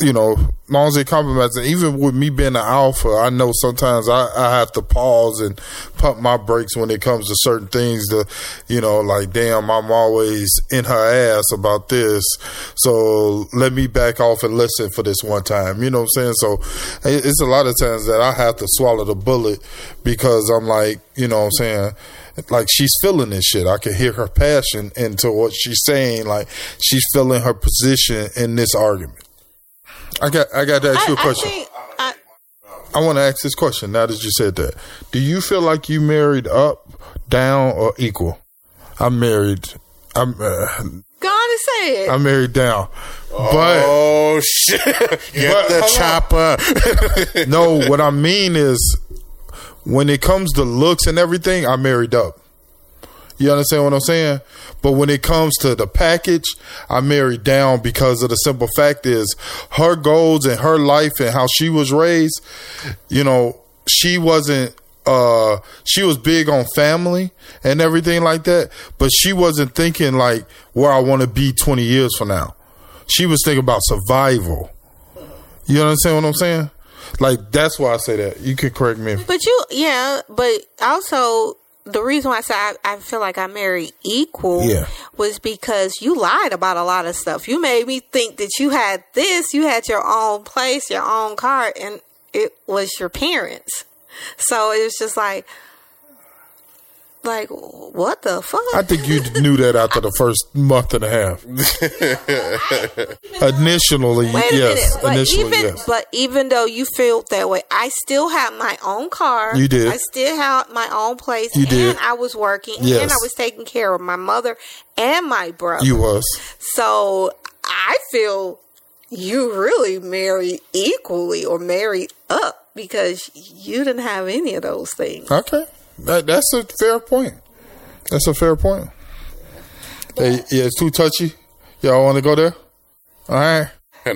you know, long as they compromise, and even with me being an alpha, I know sometimes I, I have to pause and pump my brakes when it comes to certain things. To, you know, like damn, I'm always in her ass about this, so let me back off and listen for this one time. You know what I'm saying? So it's a lot of times that I have to swallow the bullet because I'm like, you know what I'm saying. like she's feeling this shit. I can hear her passion into what she's saying. Like she's feeling her position in this argument. I got I got to ask you a I, I question. think I, I want to ask this question now that you said that. Do you feel like you married up, down, or equal? I'm married. I'm uh, go on and say it. I'm married down, but Oh shit! Get But, the hold chopper. no. What I mean is, when it comes to looks and everything, I married up. You understand what I'm saying? But when it comes to the package, I married down because of the simple fact is her goals and her life and how she was raised, you know, she wasn't uh she was big on family and everything like that, but she wasn't thinking like where I want to be 20 years from now. She was thinking about survival. You understand what I'm saying? Like that's why I say that. You can correct me. But you, yeah, but also the reason why I said I, I feel like I married equal Yeah. was because you lied about a lot of stuff. You made me think that you had this, you had your own place, your own car, and it was your parents. So it was just like, like what the fuck? I think you knew that after the first month and a half. Initially, Wait a yes. minute. But Initially, even yes. but even though you felt that way, I still had my own car. You did. I still had my own place. You did. And I was working. Yes. And I was taking care of my mother and my brother. You was. so I feel you really married equally or married up because you didn't have any of those things. Okay. That, that's a fair point. That's a fair point. Hey, yeah, it's too touchy. Y'all want to go there? All right. no,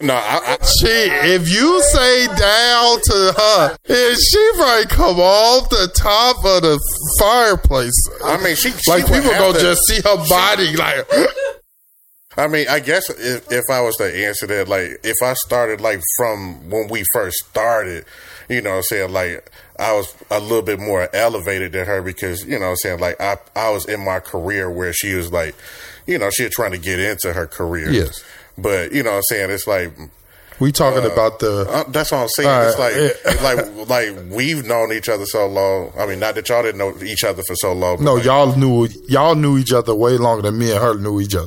no. I, I, She, if you say down to her, yeah, she might come off the top of the fireplace. I mean, she- she like people gonna to- just see her body, like I mean, I guess if, if I was to answer that, like, if I started, like, from when we first started, you know what I'm saying, like, I was a little bit more elevated than her because, you know what I'm saying, like, I, I was in my career where she was, like, you know, she was trying to get into her career. Yes. But, you know what I'm saying, it's like, we talking about the. uh, that's what I'm saying. All it's right, like, like, like we've known each other so long. I mean, not that y'all didn't know each other for so long. No, like, y'all knew y'all knew each other way longer than me and her knew each other.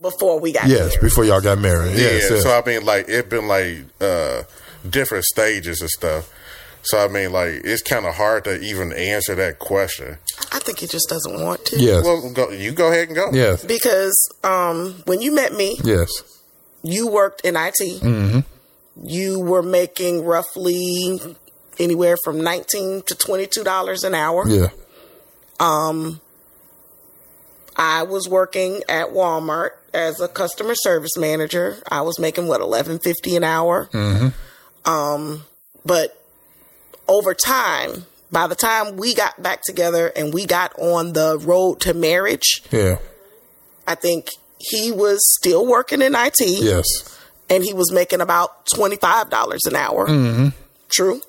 before we got married. Yes, married. before y'all got married. Yeah, Yes, yes. so I mean, like it been like uh different stages and stuff. So I mean, like it's kind of hard to even answer that question. I think he just doesn't want to. yes. Well, go, you go ahead and go. yes. Because um, when you met me, Yes. you worked in IT. Mm-hmm. You were making roughly anywhere from nineteen to twenty-two dollars an hour. Yeah. Um, I was working at Walmart as a customer service manager. I was making what eleven fifty an hour. Mhm. Um, but over time, by the time we got back together and we got on the road to marriage, Yeah. I think he was still working in IT. Yes. and he was making about twenty five dollars an hour. Mm-hmm. True.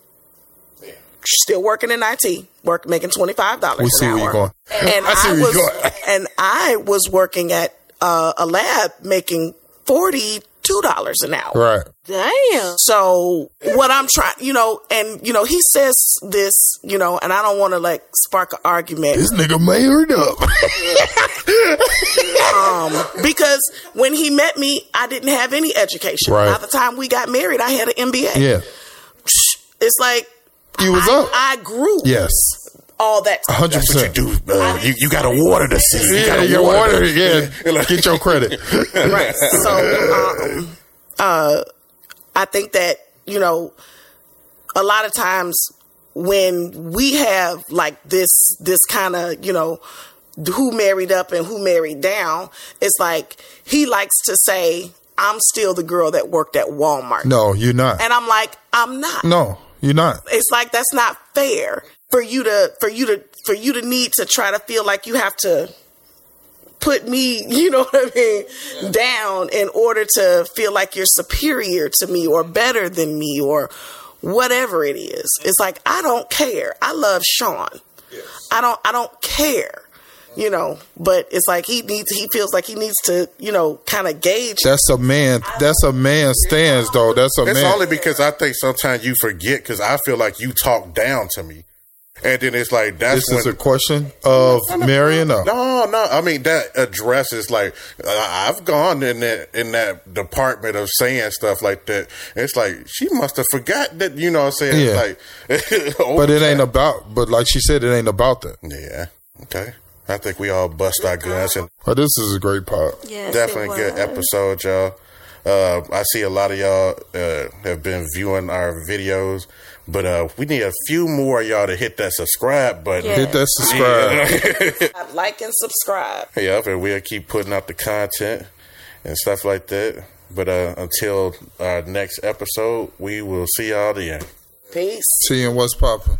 Still working in IT, work making twenty five dollars We an see hour. where you're going. And I see I, where you're was going. and I was working at uh, a lab making forty two dollars an hour. Right. Damn. So what I'm trying, you know, and you know, he says this, you know, and I don't want to like spark an argument This nigga married up. Um, because when he met me, I didn't have any education. Right. By the time we got married, I had an MBA. yeah. It's like You was I, up. I grew Yes. All that. hundred That's what you percent. do. Uh, you you got to water the seed. You Yeah, got to water. water. it. Yeah, get your credit. Right. So, um, uh, I think that, you know, a lot of times when we have like this, this kind of, you know, who married up and who married down, it's like he likes to say, I'm still the girl that worked at Walmart. No, you're not. And I'm like, I'm not. No, you're not. it's like that's not fair for you to for you to for you to need to try to feel like you have to put me you know what i mean down in order to feel like you're superior to me or better than me or whatever it is it's like i don't care i love sean i don't i don't care you know but it's like he needs he feels like he needs to you know kind of gauge That's a man. That's a man stands though. That's a man. It's man. only because I think sometimes you forget because I feel like you talk down to me. And then it's like that's This is a question of Marion. Or? No, no. I mean that addresses like I've gone in that in that department of saying stuff like that. It's like she must have forgot that. You know, what I'm saying Yeah. like, But it ain't about. But like she said, it ain't about that. Yeah. Okay. I think we all bust our guns and But this is a great part. Yes, definitely good episode, y'all. Uh, I see a lot of y'all uh, have been viewing our videos, but uh, we need a few more of y'all to hit that subscribe button. Yeah. Hit that subscribe. Like and subscribe. Yep, and we'll keep putting out the content and stuff like that. But uh, until our next episode, we will see y'all then. Peace. Seeing what's popping.